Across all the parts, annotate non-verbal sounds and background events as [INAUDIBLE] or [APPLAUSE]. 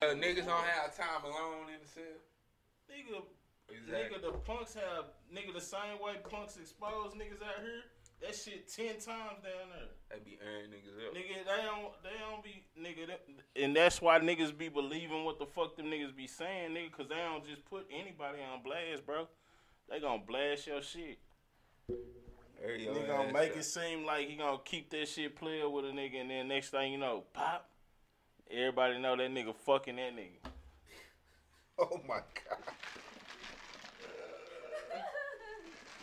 Uh, niggas don't have time alone in the cell. Nigga, Exactly. nigga, the punks have nigga the same way punks expose niggas out here. That shit ten times down there. They be airing niggas up. Nigga, they don't, they don't be, nigga, that, and that's why niggas be believing what the fuck them niggas be saying, nigga, cause they don't just put anybody on blast, bro. They gonna blast your shit. Nigga gonna make it seem like he gonna keep that shit playing with a nigga, and then next thing you know, pop. Everybody know that nigga fucking that nigga. [LAUGHS] Oh my god.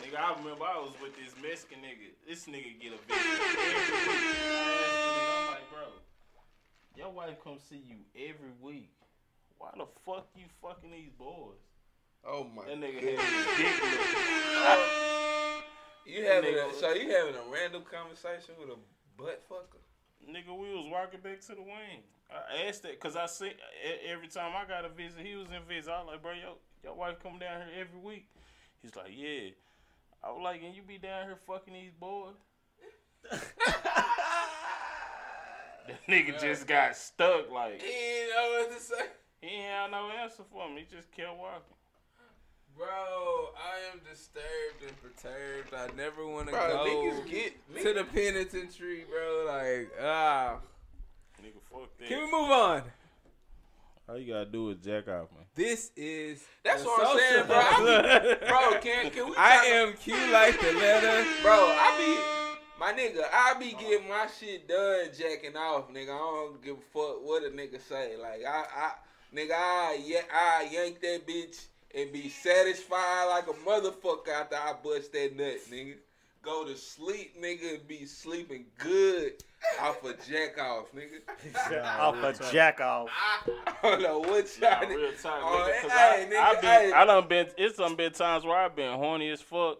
Nigga, I remember I was with this Mexican nigga. This nigga get a bitch. I asked the nigga, I'm like, bro, your wife come see you every week. Why the fuck you fucking these boys? Oh my That nigga god. had his dick. You having a, so you having a random conversation with a butt fucker? Nigga, we was walking back to the wing. I asked that because I see e- every time I got a visit, he was in visit. I was like, bro, yo, your wife come down here every week. He's like, yeah. I was like, and you be down here fucking these boys? [LAUGHS] that nigga just got stuck. Like He ain't know what to say. he ain't have no answer for me. He just kept walking. Bro, I am disturbed and perturbed. I never want to go niggas get to the penitentiary, bro. Like, ah. Nigga, fuck that. Can we move on? All you gotta do is jack off, man. This is. That's what I'm saying, bro. I bus. be, bro, can can we? I talk- am cute like the letter. bro. I be my nigga. I be getting my shit done, jacking off, nigga. I don't give a fuck what a nigga say. Like I, I, nigga, I, yeah, I yank that bitch and be satisfied like a motherfucker after I bust that nut, nigga. Go to sleep, nigga, and be sleeping good off a jack off, nigga. [LAUGHS] Off a jack off. I don't know what y'all. Nah, real time, Oh, nigga. Cause hey, I, nigga, I, been, hey. I done been. It's done been times where I've been horny as fuck,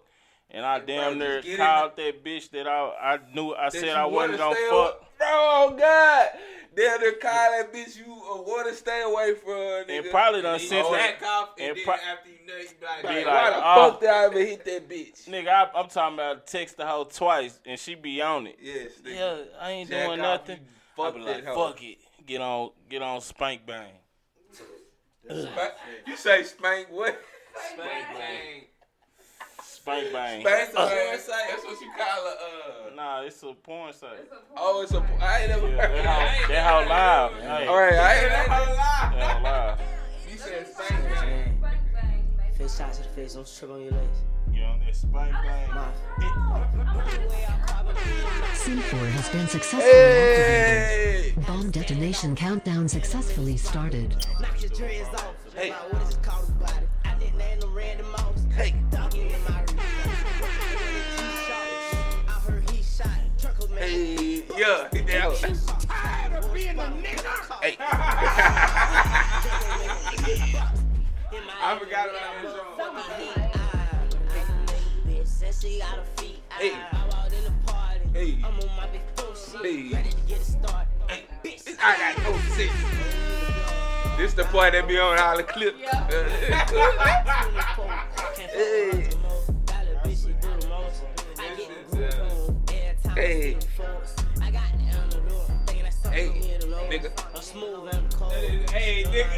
and I Hey, damn bro, near just get in called that bitch that I I knew I that said I wasn't gonna fuck. away- Bro, oh God. Damn, they call that bitch you uh, want to stay away from, nigga. And probably done And you sent that. off, and, and then pro- after you know, you be like, Be Like, like, why the oh. fuck did I even hit that bitch? Nigga, I, I'm talking about text the hoe twice, and she be on it. Yes, nigga. Yeah, I ain't Jack doing off, nothing. you I Fuck be that like, hoe. fuck it, get on, get on, spank bang. [LAUGHS] Spank- You say spank what? Spank bang. Spank bang. Spank That's bang. what I'm. That's what you call a. Uh, Nah, it's a porn site. oh, it's a. I ain't never Yeah, heard that that. that hoe live. Hey, All right, I ain't That never. hoe lie. that hoe live. You said spank bang. Face shots to the face, don't trip on your legs. Get on that spank bang. C4 has been successfully activated. Hey, Bomb detonation countdown successfully started. Knock your dreads off. Hey. Hey, yeah, hit that hoe. Hey. [LAUGHS] I forgot about that song. Hey. Hey. I'm on my big bullshit. Hey. Ready to get it started. Hey, bitch, I got no sense. This the part that be on all the clips. [LAUGHS] hey, Hey. hey, nigga. I'm smooth and cold. Hey, nigga.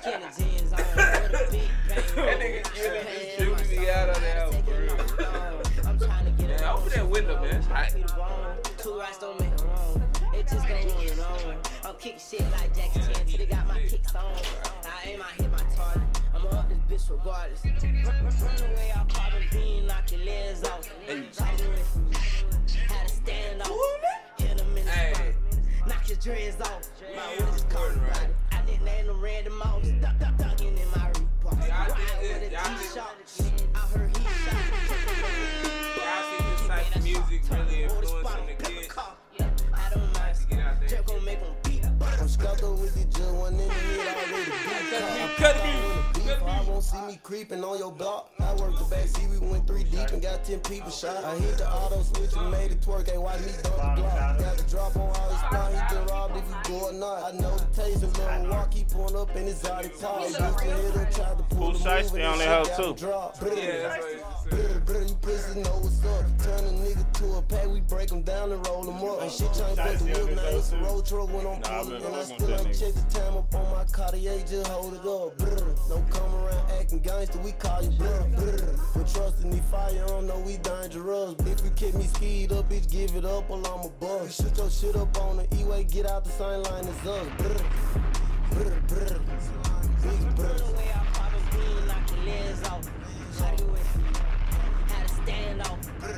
Skinny jeans on with a big bang. That nigga really just me out on that hoe, for real. I'm trying to get it Man, open that window, man. It's hot. Two rights don't make a wrong. It just go on and on. I'm kicking shit like Jackie Chan till they got my kicks on. I aim, I hit my target. I'ma up this bitch regardless. Run, run away, I'll pop a bean, knock your legs off. From. Had to stand off. Knock your dreads off. My what is called about it. I didn't land no random mouse. Duck, duck, ducking in my Reebok. Y'all Ride think with a this- y'all G-Shock. I heard he shot. Y'all think this type of music really influencing the kids? Get out there. Jerk gon' make 'em beat. I'm stuck with the just one in the head already beat. [LAUGHS] Cut the music. Beef, I won't see me creeping on your block. I worked the back seat, we went three deep and got ten people shot. I hit the auto switch and made it twerk, ain't watch me dump the block. Got the drop on all his spine, he been robbed if you go or not. I know the taste of little walk keep on up and it's already tall. Used to hit her, tried to Who the Shiesty move and on then that she hoe too? drop. Yeah, that's what he said. Brr, brr, you pussy know what's up. Turn a nigga to a pack, we break them down and roll them up. Ain't shit changed but the whip, now it's a road truck when I'm pulling. And I still with that ain't nigga. check the time up on my Cartier, just hold it up. Brr, don't come around acting gangster, we call you brr, brr. But trust in the fire, don't know we dangerous. If you kick me skied up, bitch, give it up, or I'm a bust. Shoot your shit up on the E-way, get out the same line as us. Brr, brr, brr. Big brr. The way I pop a bean, knock your legs off. How do it? How to stand off. Knock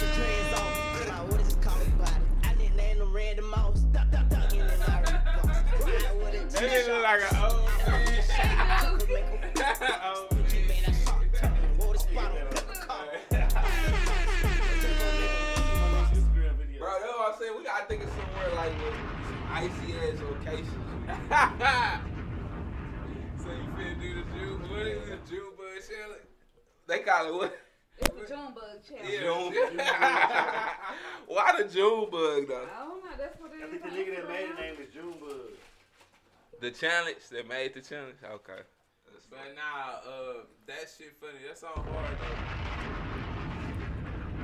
your dreads off. Wow, what is it called about it? I didn't name them random mouse. Duck, duck, duck, in and out of the box. Ride with a That nigga G-Shock. look like an old icy ass locations. [LAUGHS] so you finna do the June? What is it, June bug challenge? They call it what? It's the Junebug challenge. Yeah. [LAUGHS] Why the June bug though? I don't know. That's what it is. I think the nigga that made the name is Junebug. The challenge that made the challenge. Okay. But nah, uh, that shit funny. That's all hard though.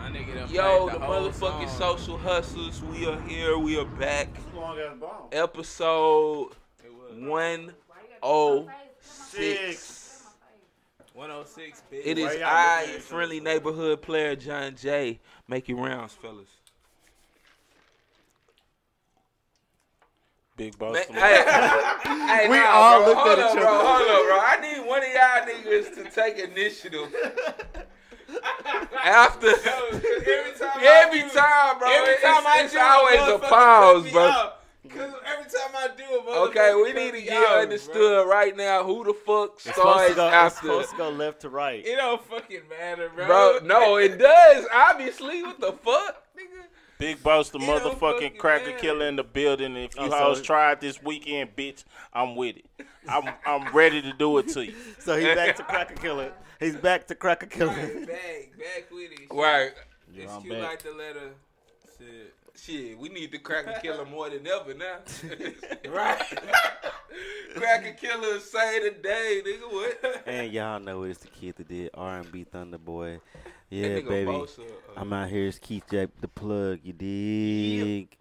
My nigga Yo, played the motherfucking song. Social Hustlaz. We are here. We are back. Long ass. Episode It was one Why you gotta oh put my face? six. Put my face. 106, bitch. It is I, looking friendly neighborhood player John Jay, making rounds, fellas. Big boss. Ma- to hey, [LAUGHS] hey, We nah, all bro. looked hold at each other. Hold up, bro. I need one of y'all niggas to take initiative. [LAUGHS] After every time every do- time, bro. Every it's, time I it's do it, always a pause, bro. Cause every time I do it, motherfucker Okay, we need to get off, understood right now who the fuck It's starts to go, it's after. supposed to go left to right. It don't fucking matter, bro. Bro, no, it [LAUGHS] does. Obviously, what the fuck, nigga? Big boss, the It motherfucking cracker matter. killer in the building. If you Oh, so- hoes tried this weekend, bitch, I'm with it. I'm I'm ready to do it to you. [LAUGHS] So he's back to [LAUGHS] Cracker Killer. He's back to Cracker Killer. Right, back, back with it. Right. It's I'm cute back. like the letter. Shit. Shit, we need the cracker killer more than ever now. [LAUGHS] Right. [LAUGHS] cracker killer say today, nigga. What? And y'all know it's the kid that did R&B Thunder Boy. Yeah, baby. Bosa, uh, I'm out here. It's Keith Jack the plug. You dig?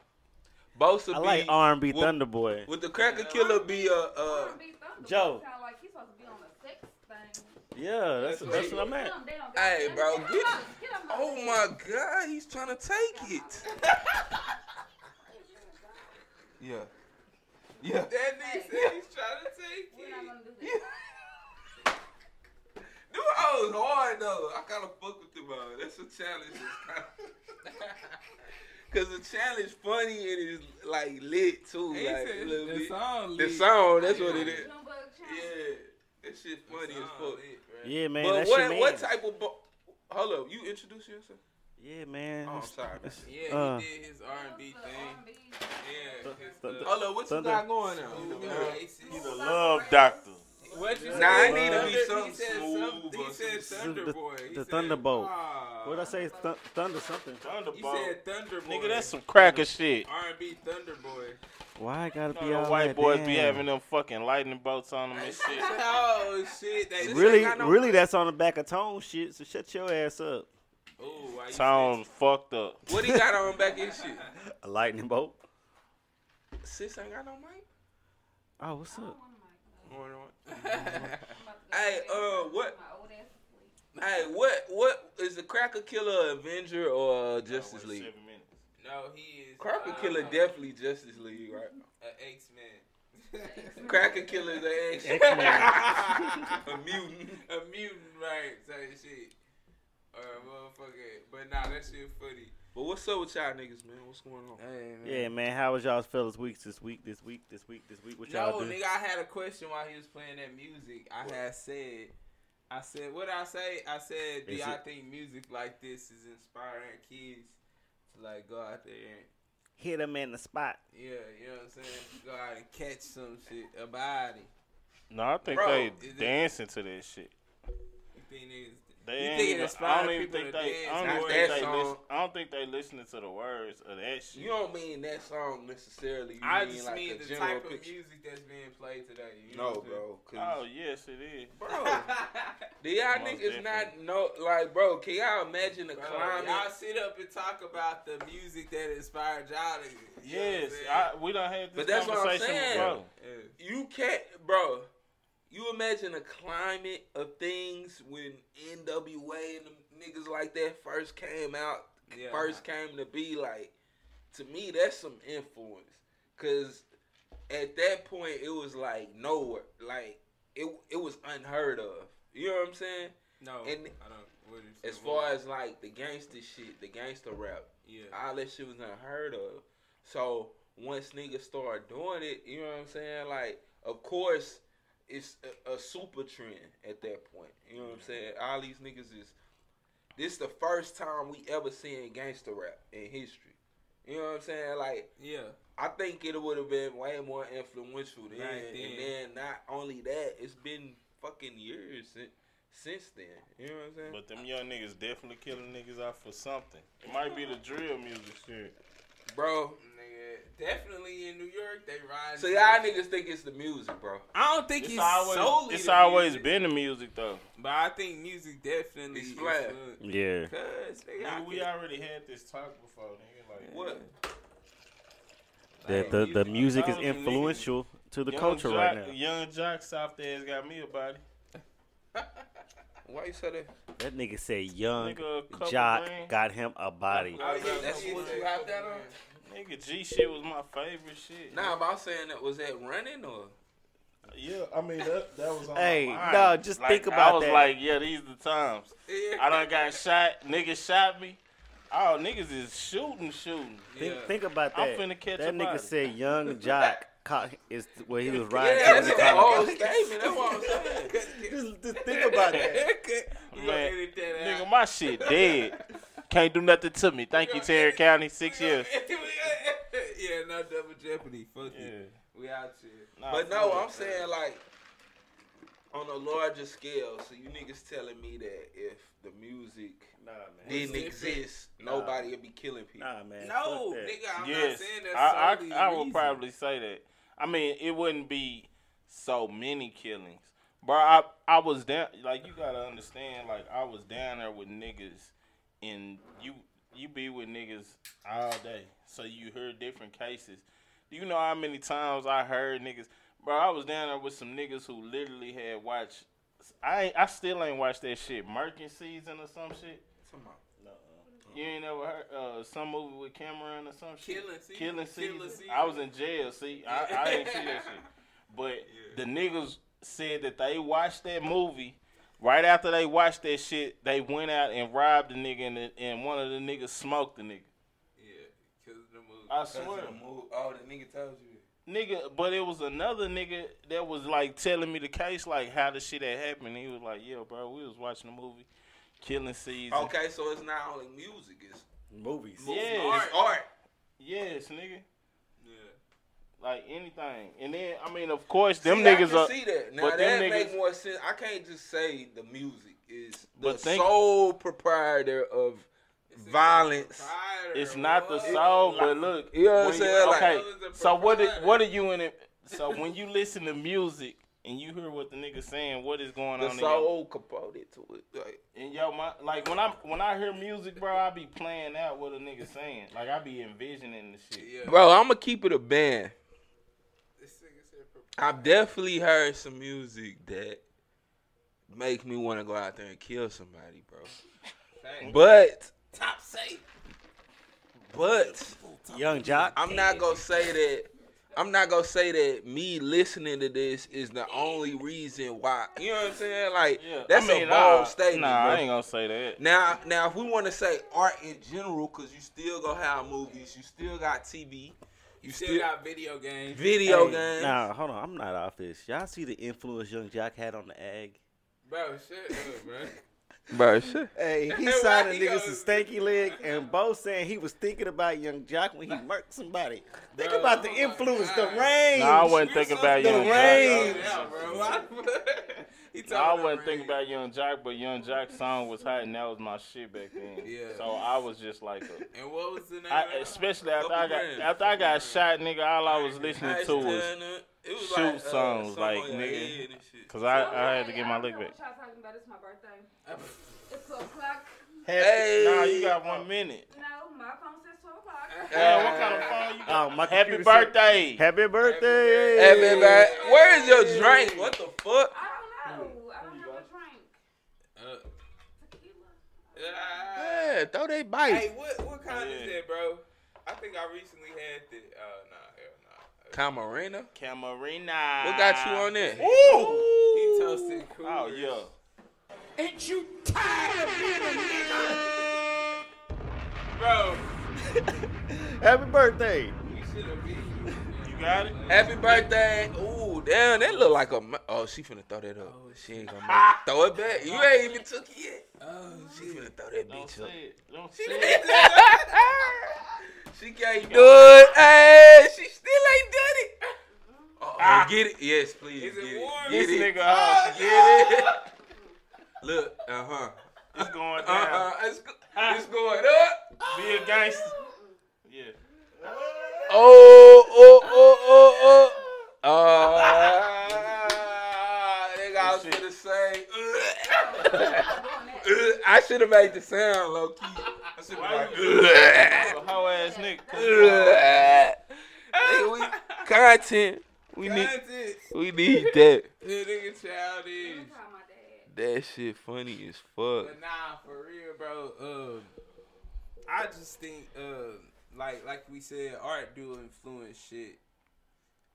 Bosa I be, like R&B would- Thunder Boy. Would the cracker killer be a? Uh, R&B Joe. Sound like he's supposed to be on the sex thing. Yeah, that's That's that's what what I'm at. Them, they don't got Hey, bro, Get get- up, get oh my God, he's trying to take it. [LAUGHS] yeah. Yeah. That nigga said he's trying to take it. We're not it. gonna do that. Them hoes hard though. I kind of fuck with them hoes. That's a challenge. Kinda [LAUGHS] Cause the challenge funny and it's like lit too. He like said a little the bit. song The song, that's what it is. Yeah, that shit The funny as fuck. lit, bro. Yeah, man. but that's what your man. what type of? Bo- Hold up, you introduce yourself. Yeah, man. Oh, I'm It's- sorry. it's- Yeah, uh, he did his R&B thing. R&B? Yeah. his, Th- uh, Hold up, what you Thunder- got going now? Smooth Yeah. Oasis. He's a love doctor. What you Nah, said? I need to be Thunder- something smooth He said some- Thunder the- Boy. He the said, Thunderbolt. ah. What I say? Th- Thunder something. He Thunderbolt. said Thunder Boy. Nigga, that's some cracker shit. R&B Thunder Boy. Why I gotta You be know, all white that boys damn? be having them fucking lightning bolts on them and [LAUGHS] shit. oh shit! They Really, no really, mic. that's on the back of Tone shit. So shut your ass up. Ooh, why you Tone fucked up. What he got on the back in shit? [LAUGHS] A lightning bolt. Sis ain't got no mic. Oh, what's up? Going on. Hey, [LAUGHS] Hey, uh, what- My old ass asleep. Hey, what what is the Cracker Killer Avenger or Justice Seven League? minutes. No, he is. Cracker uh, Killer definitely Justice League, right? An X Man. Cracker Killer is an X. X-Men. [LAUGHS] a [LAUGHS] mutant. a mutant, right? Type shit. Uh, motherfucker. But nah, that shit funny. But what's up with y'all niggas, man? What's going on? Yeah, man. How was y'all's fellas weeks this week? This week? This week? This week? What y'all No, do? nigga, I had a question while he was playing that music. I had said, I said, what I say? I said, do Is y'all it- think music like this is inspiring kids to like go out there and Hit them in the spot. yeah, you know what I'm saying? Go out and catch some shit, a body. No, I think Bro, they is it- dancing to that shit. You think niggas? They You ain't think it even, I don't even think they. I don't more? even Not think they listen. I don't think they listening to the words of that shit. You don't mean that song necessarily. You I mean just like mean a the general type of music that's being played today. You No, know what I'm bro. 'cause- oh yes, it is. bro. [LAUGHS] Do y'all Most niggas not definitely. know? Like, bro, can y'all imagine the Bro, climate? y'all sit up and talk about the music that inspired y'all. to- Yes, I'm we don't have this But that's what I'm conversation saying. before. saying? You can't, bro. You imagine the climate of things when NWA and niggas like that first came out, Yeah. first came to be. Like, to me, that's some influence. Cause at that point, it was like nowhere. Like it, it was unheard of. You know what I'm saying? No, And I don't. What As far as like the gangster shit, the gangster rap, yeah, all that shit was unheard of. So once niggas start doing it, you know what I'm saying? Like, of course, it's a, a super trend at that point. You know what I'm saying? All these niggas is. This the first time we ever seen gangster rap in history. You know what I'm saying? Like, yeah, I think it would have been way more influential then. Back And then. then not only that, it's been fucking years since, since then. You know what I'm saying? But them young niggas definitely killing niggas out for something. It might be the drill music shit. Bro, nigga, definitely in New York they ride. so y'all niggas think it's the music, bro. I don't think It's it's, always solely it's the always music, been the music though. but I think music definitely. It's is flat. good. Yeah. Cause nigga, Nigga, we can- already had this talk before, nigga. Like What? That the, the music is told you, nigga. influential to the Young culture Jock, right now. Yung Joc South ass got me a body. [LAUGHS] Why you say that? That nigga said young Nigga, Jock got him a body. Oh, yeah, That's what you yeah. hyped that on? Nigga, G shit was my favorite shit. Nah, but I'm saying that was that running or Yeah, I mean that that was on Hey, my mind. no, just Like, think about I was that. like, yeah, these the times. Yeah. I done got shot. Niggas shot me. Oh, niggas is shooting, shooting. Think, Yeah. think about I'm that. finna catch that a nigga body. said young [LAUGHS] Jock is where he was riding. yeah, to that's the an car. old statement. That's what I'm saying. [LAUGHS] just, just think about that. [LAUGHS] You Man, gonna edit that out. Nigga, my shit dead. Can't do nothing to me. Thank you, Terry County. Six years. [LAUGHS] [LAUGHS] yeah, no double jeopardy. Fuck Yeah. it. We out here. Nah, But no. I'm saying like on a larger scale. So you niggas telling me that if the music Nah, man. didn't different. exist, nobody would be killing people. Nah, man. No, nigga, I'm not saying that's I, I, I would probably say that. I mean, it wouldn't be so many killings, but I I was down. Like you gotta understand. Like I was down there with niggas, and you you be with niggas all day, so you hear different cases. Do you know how many times I heard niggas? Bro, I was down there with some niggas who literally had watched. I ain't, I still ain't watched that shit. Merkin season or some shit. You ain't never heard uh, some movie with Cameron or some shit? Killing Season? Killing season. Killing Season. I was in jail. See, I, I ain't see that shit. [LAUGHS] But the niggas said that they watched that movie. Right after they watched that shit, they went out and robbed the nigga, and, the, and one of the niggas smoked the nigga. Yeah, because of the movie. I Cause swear, of the move- Oh, the nigga told you. nigga. But it was another nigga that was like telling me the case, like how the shit had happened. He was like, "Yeah, bro, we was watching the movie, Killing Season." Okay, so it's not only music, it's, Movies. Yeah, it's art. yes, nigga. Yeah. Like anything, and then I mean, of course, them see, niggas I can are. see that. Now but that them make niggas- more sense. I can't just say the music is the think- sole proprietor of violence. It's not the What? soul, Like, but look. You know what I'm when you- saying? Like- okay, It was a so what? Did, what are you in it? So when you listen to music and you hear what the nigga saying, what is going The on in your, soul component to it. Like, in your mind? Like when I when I hear music, bro, I be playing out what a nigga saying. Like I be envisioning the shit. Yeah. bro, I'm gonna keep it a band. This nigga said I've definitely heard some music that make me want to go out there and kill somebody, bro. proprietor. But, Top safe. but Yung Joc. I'm not gonna say that. I'm not gonna say that me listening to this is the only reason why. You know what I'm saying? Like Yeah, that's I mean, a bold nah, statement, Nah, bro. I ain't gonna say that. Now, now, if we want to say art in general, cause you still gonna have movies, you still got TV, you Still still, got video games. video Hey, games. Nah, hold on. I'm not off this. Y'all see the influence Yung Joc had on the ag? Bro, shit up, bro. [LAUGHS] Bro, shit. [LAUGHS] Hey, he signed a he nigga goes- some stanky leg, and Bo saying he was thinking about Yung Joc when he murked somebody. Think Bro, about the oh influence, the range. Nah, I wasn't We thinking so about the Yung Joc. range. Yeah, [LAUGHS] bro. [LAUGHS] Why- he No, I wasn't thinking about Yung Joc, but Yung Joc's song was hot, and that was my shit back then. Yeah. So I was just like, a, And what was the name? I, of especially after I got grand. after I got shot, nigga, all I was listening to was. It was shoot like, uh, songs, like, nigga. head and shit. Cause I, I had to get my lick lick back. What y'all talking about? It's my birthday. [LAUGHS] It's 12 o'clock. Hey. Nah, you got one minute. No, my phone says 12 o'clock. [LAUGHS] Yeah, what kind of phone you got? Oh, my Happy computer said- birthday. Happy birthday. Hey, man, man, where is your drink? What the fuck? I don't know. I don't have a drink. Uh, Tequila. ah. Yeah, throw they bite. Hey, what what oh, kind is that, bro? I think I recently had the. Uh, oh no, hell no. Camarena? Camarina. What got you on there? He toasted cool. Oh yeah. Ain't you tired of being a nigga? Bro. [LAUGHS] Happy birthday. We should have been. You got it? Happy birthday. Ooh, damn, that look like a. ma- Oh, she finna throw that up. She ain't gonna make Throw it back. You ain't even took it yet. Oh, She finna throw that Don't bitch up. it. Don't She say it. [LAUGHS] She can't do it. Hey, she still ain't done it. Oh, get it? Yes, please. Is it get warm? Get This it. nigga hot. Get it. [LAUGHS] Look, uh huh. It's going Uh down. huh. It's, go- it's going up. Be a gangster. Yeah. Oh, oh, oh, oh, oh. Uh, nigga, [LAUGHS] I was gonna say. I should have made the sound low key. I should have you like. a hoe ass nigga? [LAUGHS] Nigga, we content. We need. We need that. [LAUGHS] This nigga childish. I'm proud of my dad. That shit funny as fuck. But nah, for real, bro. Um, I just think, uh, like like we said, art do influence shit,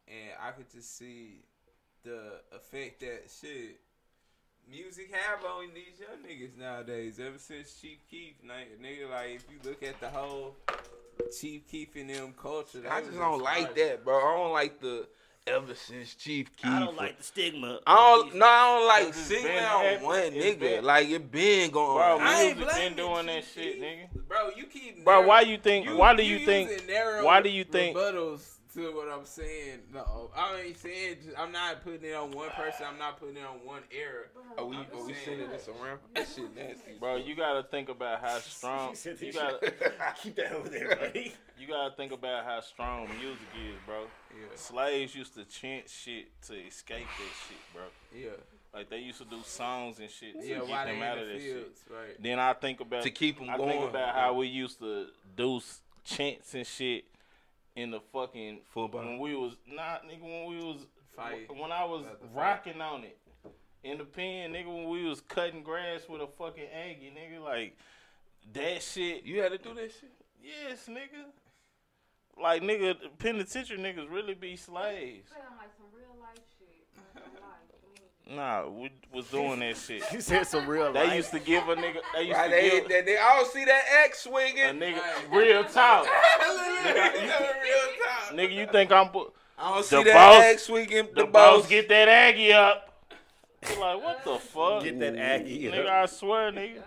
and I could just see the effect that shit music have on these young niggas nowadays. Ever since Chief Keef, nigga, nigga like if you look at the whole Chief Keef and them culture, I just don't like that, bro. I don't like the ever since Chief Keef. I don't like the stigma. I don't. No, I don't like Cause it's singing been on one It's nigga. been- like it been going. Bro, on. I ain't music been blaming doing that Chief shit, nigga. Bro, you keep Bro, narrow- why you think? You- why do you you think? Why do you think? rebuttals to what I'm saying? No, I ain't saying. I'm not putting it on one person. I'm not putting it on one era. Are we, I'm are we saying- sending this around? [LAUGHS] That shit nasty. Bro, you gotta think about how [LAUGHS] strong. You gotta, [LAUGHS] Keep that over there, buddy. you gotta think about how strong music is, bro. Yeah, Slaves used to chant shit to escape that shit, bro. yeah, Like they used to do songs and shit to yeah. get them out of that shit. right? Then I think about To keep 'em I going. I think about how we used to do chants and shit in the fucking Football. when we was not nigga when we was Fight. when I was About fight. rocking on it in the pen nigga when we was cutting grass with a fucking Aggie nigga like that shit You had to do that shit. yes nigga like nigga penitentiary niggas really be slaves Play on like some real life shit. Like, real life. Mm. Nah we was doing that shit [LAUGHS] he said some real life. they used to give a nigga they used Right, to they, give they, they all see that X swinging. nigga real talk real [LAUGHS] time. nigga you think I'm pu- I don't see The that X swinging. The, The, boss boss get that Aggie up. You like what the fuck? Get that Aggie. nigga, I swear, nigga.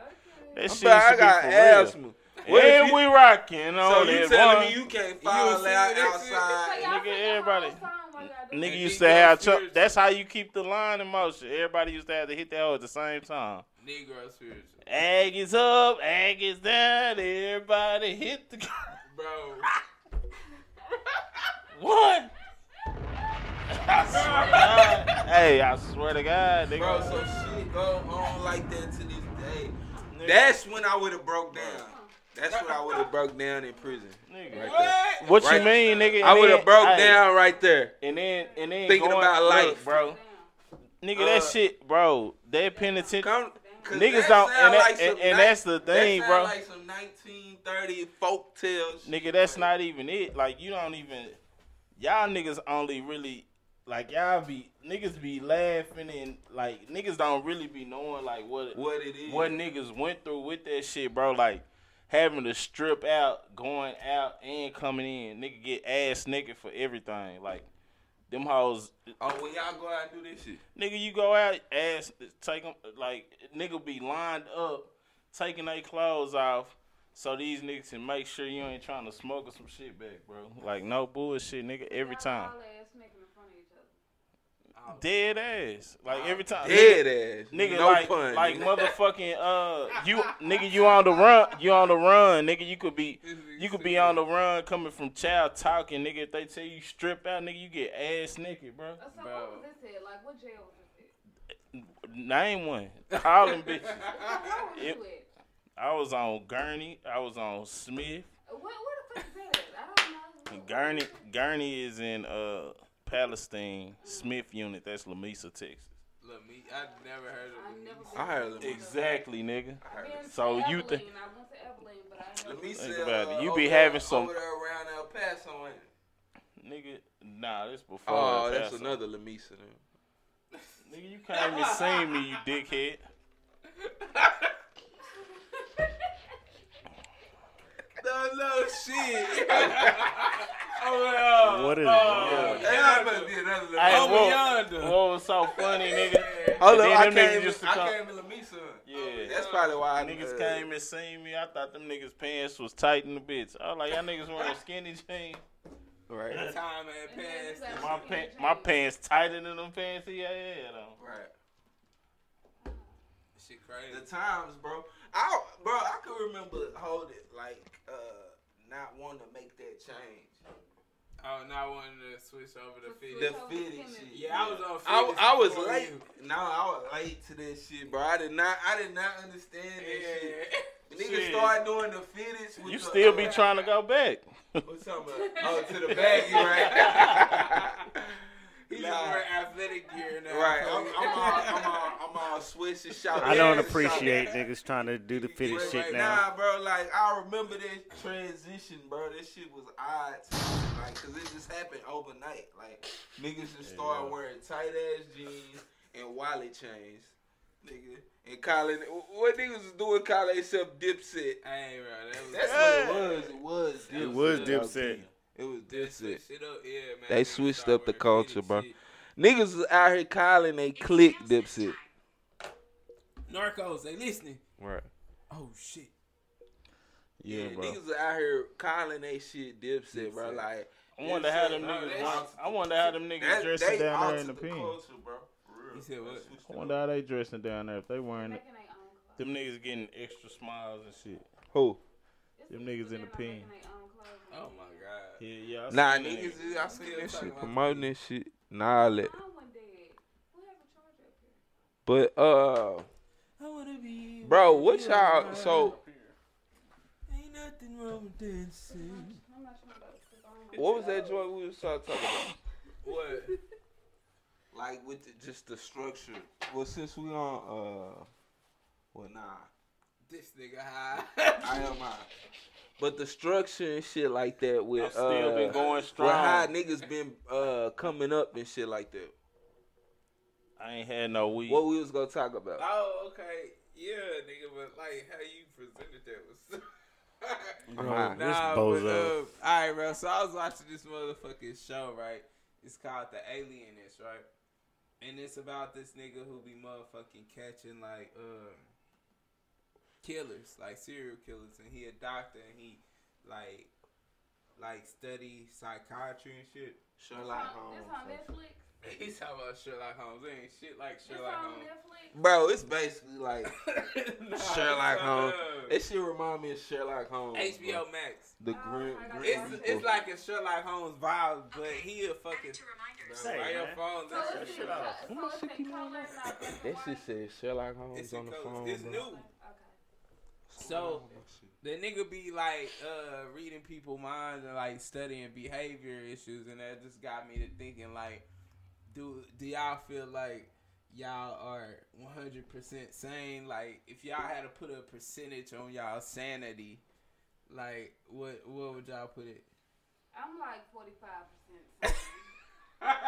That I'm shit sorry, I should got be for real. asthma. What if And you- we rocking So on you that telling one. me you can't You was singing out outside? Nigga, sing the everybody- whole song while y'all do Nigga used to have. Ch- spirits. that's how you keep the line in motion. Everybody used to have to hit that hoe at the same time. Negro spiritual, Ag is up, ag is down. Everybody hit the bro. [LAUGHS] I God. Hey, I swear to God, nigga. Bro, so shit go on like that to this day. That's when I would have broke down. That's what I would have broke down in prison. nigga. Right What? What Right. you mean, nigga? I would have broke hey, down right there. And then, and then Thinking going- about look, life. bro. Nigga, Uh, that shit, bro. That penitentiary. Come, 'cause Niggas that don't, and, that, like and, and ni- that's the thing, that bro. like some 1930 folk tales. Nigga, that's not even it. Like you don't even y'all niggas only really like y'all be niggas be laughing and like niggas don't really be knowing like what What it is. what niggas went through with that shit, bro. Like having to strip out, going out and coming in. Nigga get ass nigga for everything. Like them hoes Oh, when y'all go out and do this shit. Nigga, you go out, ass, take them, like, nigga be lined up, taking their clothes off, so these niggas can make sure you ain't trying to smoke or some shit back, bro. Like, no bullshit, nigga, every Y'all time. all ass making in front of each other. Dead ass. Like every time. Dead ass. Nigga, no like, pun. like nigga. motherfucking, uh, you, nigga, you on the run, you on the run, nigga. You could be, you could be on the run coming from child talking, nigga. If they tell you strip out, nigga, you get ass naked, bro. So what was this at? Like what jail was this Name one. Call them bitches. [LAUGHS] at? Where was Yep. you at? I was on Gurney. I was on Smith. Where, where the fuck is that? I don't know. Gurney, Gurney is in uh Palestine. Smith unit. That's Lamesa, Texas. Look, me, I never heard of I never I heard of Exactly, nigga. Been So you think- I went to Abilene, but I Let ain't me never. Think about it. uh, You be there- having some- over there around El Paso. Ain't it? Nigga, nah, this before. Oh, El that's another Lamesa then. Nigga, you can't even see me, you dickhead. [LAUGHS] No, no shit. [LAUGHS] Oh, What is oh, it? Hey, that must be another Lamesa. Hey, what, yonder. what was so funny, nigga? Hold And up, I came, used to I come- came to Lamesa. Yeah. That's probably why I Niggas uh, came and seen me. I thought them niggas pants was tight in the bitch. I was like, y'all niggas wearing skinny jeans. Right. Time had And then passed. My skinny pants, my pants tighter than them pants he had on. Right. Shit crazy. The times, bro. I, bro, I could remember hold it like uh, not wanting to make that change. Oh, not wanting to switch over to fit. The over fitted shit. Yeah, I was on I, fitted I was late. you. No, I was late to this shit, bro. I did not. I did not understand that shit. Yeah. [LAUGHS] Niggas Shit. started doing the fitteds. With You the, still uh, be trying to go back. What's up? [LAUGHS] Oh, to the baggy, right? [LAUGHS] He's Nah. wearing athletic gear now. Right. I'm, I'm all, I'm all, I'm all swish and [LAUGHS] shout. I don't appreciate niggas trying to do the fitted Right, shit right. now. Nah, bro. Like I remember that transition, bro. That shit was odd, to me. like, cause it just happened overnight. Like niggas just started wearing tight ass jeans and wallet chains, nigga. And calling what niggas was doing, calling except Dipset. Hey, bro, that was That's what it [LAUGHS] was. It was. Dipset. It was. Dipset. It was They Dipset. switched up, yeah, man. They switched up the culture, bro. shit. Niggas was out here calling they click Dipset. Narcos, they listening. Right. Oh shit. Yeah, niggas was out here calling they shit Dipset, bro. Like I wonder how them niggas. they want- altered I wonder how them niggas That- dressing down there in the the pen. culture, bro. For said what? I it wonder up. how they dressing down there if they wearing it. Making their. Them niggas getting extra smiles and shit. Who? Them niggas in the not pen. making their own clothes. Oh my god. Yeah, yeah. I Nah, niggas, niggas. I seen that talking shit promoting the that shit. Nah, I let. I want that. We have a charger up here. But uh, I wanna be. bro, with what you, y'all? So Ain't nothing wrong with dancing. I'm not sure about this. I don't what was that joint we was talking about? What? [LAUGHS] Like with the, just the structure. Well, since we on uh, well nah, This nigga high. [LAUGHS] I am high. But the structure and shit like that with I'm still uh, been going with how niggas been uh coming up and shit like that. I ain't had no weed. What we was gonna talk about? oh, okay. Yeah, nigga, but like how you presented that was. [LAUGHS] I'm high. This Nah, but, uh, all right, bro. So I was watching this motherfucking show, right? It's called The Alienist, right? And it's about this nigga who be motherfucking catching like um killers, like serial killers, and he a doctor and he like like study psychiatry and shit. Sherlock It's on Netflix. [LAUGHS] He's talking about Sherlock Holmes. It ain't shit like It's Sherlock on Holmes. Netflix. Bro, it's basically like [LAUGHS] Nah, Sherlock Holmes. That shit remind me of Sherlock Holmes. HBO bro. Max. The Oh, grim, I grim It's it's like a Sherlock Holmes vibe, but he a fucking. Say, why your man. phone? So That it's shit- shit off. so it's in color, not black and That shit said Sherlock Holmes It's on the phone. It's bro. new. So the nigga be like uh, reading people minds and like studying behavior issues, and that just got me to thinking like, do do y'all feel like y'all are one hundred percent sane? Like if y'all had to put a percentage on y'all sanity, like what what would y'all put it? I'm like forty five percent. [LAUGHS]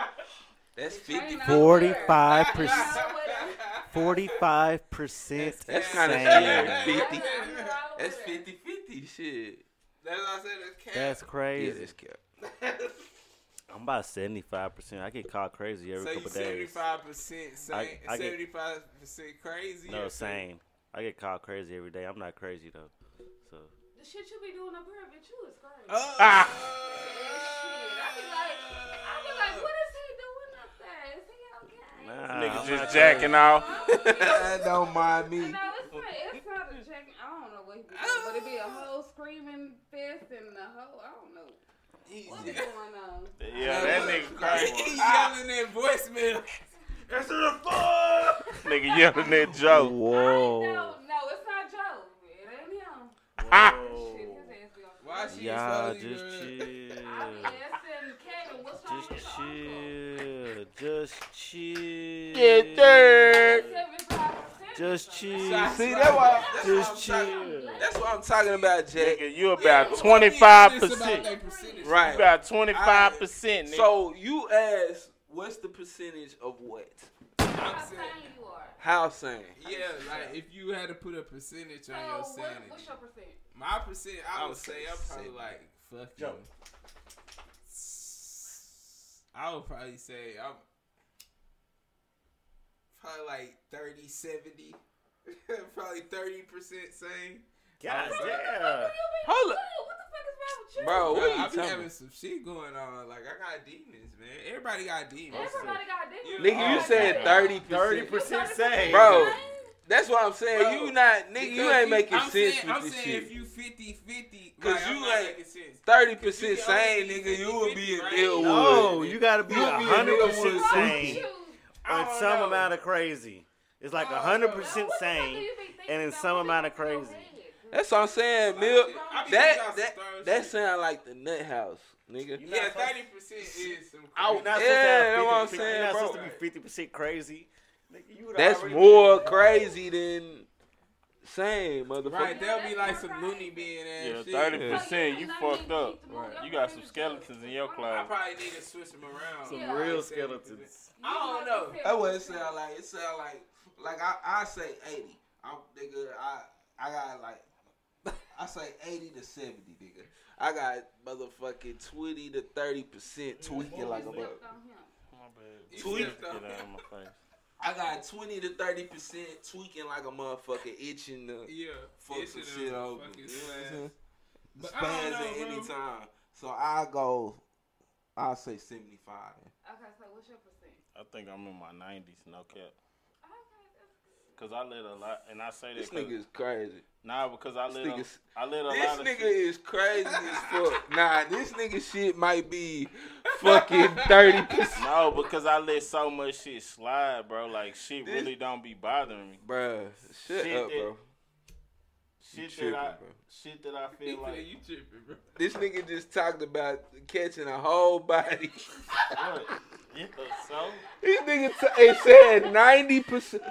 That's 50 45 percent. 45 percent. That's kind of 50. That's over 50 50 shit. That's what I said. It's cap. That's Yeah, crazy. that's cap. [LAUGHS] I'm about seventy-five percent. I get caught crazy every so you couple seventy days. five percent sane, I- I seventy five percent crazy. No, or sane. I get caught crazy every day. I'm not crazy though. So The shit you be doing up here, bitch, you is crazy. Oh. [LAUGHS] Ah. Shit, I be like, I be like, what is he doing up there? Is he just out jacking off. [LAUGHS] don't mind me. No, it's not. It's not a check. I don't know what he be doing, but it be a whole screaming fest and the whole. I don't know what's He's- going on. Yeah, that nigga [LAUGHS] crazy. He yelling that voicemail. That's the fuck. Nigga yelling at Joe. Whoa. No, no, it's not Joe. It ain't him. Ah. Shit, his ass be on. Why she Y'all exposing just you? I be chill. asking Kevin, what's wrong Just with chill. Just chill. Get there. 75%. Just chill. See, that's why. That's Just what I'm talking- That's what I'm talking about, Jack. Nigga, you Yeah, about but twenty what five be honest about percent. Right. You about twenty five percent, nigga. So you asked, what's the percentage of what? I'm How saying, sane you are. How saying? yeah, like if you had to put a percentage So, on your what, sanity, what's your percent? my percent, I I would would say say I'm probably like fuck you. I would probably say I'm probably like 30, 70. [LAUGHS] probably 30 percent same. God damn. Hold up. What the fuck is wrong with you? Bro, what Bro, are you I be talking having about? some shit going on. Like I got demons, man. Everybody got demons. Everybody got different. Nigga, you Oh, said man. thirty Thirty percent. percent same. Bro, That's what I'm saying. Bro, you not nigga. You ain't making I'm sense saying, with I'm this saying shit. if you 50 50, Cause like, you not ain't- thirty percent you can sane, nigga. be You will be 50, in right? Illwood. No, you gotta be a hundred percent Fuck sane I some know. amount of crazy. It's like I a hundred know. percent What the fuck do sane. you be thinking and in some amount of is in your crazy. That's what I'm saying, I Milk. be- I be That that that shit. sound like the nut house, nigga. Yeah, 30 percent is some. I- You're not Yeah, supposed to have that's what I'm saying, You're not bro. supposed to be fifty percent crazy. Nigga, That's more crazy than same, motherfucker. Right, there'll be like some loony being Yeah, ass shit. thirty So percent. you You fucked up. to move your You got some skeletons in your closet. I closet. probably need to switch them around. Some Yeah. real skeletons. I don't know. That's what it sound like. It sound like like I, I say eighty. I'm nigga. I I got like I say eighty to seventy, nigga. I got motherfucking twenty to thirty percent tweaking like a Stepped mother. on. My bad. You Tweet. stepped on- Get out of my face. I got twenty to thirty percent tweaking like a motherfucker, itching to Yeah. fuck It's some shit a over. You know what I'm saying? But I don't know, at bro. any time. So I go. I'll say seventy five. Okay, so what's your percent? I think I'm in my nineties, no cap. Okay, that's Cause I let a lot, and I say that. This 'cause- nigga is crazy. Nah, because I This let a, nigga's- I let a This lot of nigga shit. is crazy as [LAUGHS] fuck. Nah, this nigga shit might be fucking [LAUGHS] thirty percent. No, because I let so much shit slide, bro. Like shit This- really don't be bothering me. Bruh, shut Shit up, that- bro. Shit tripping, that I, bro. shit that I feel said like. you tripping, bro. This nigga just talked about catching a whole body. [LAUGHS] What? Yeah, so This nigga t- it said ninety percent.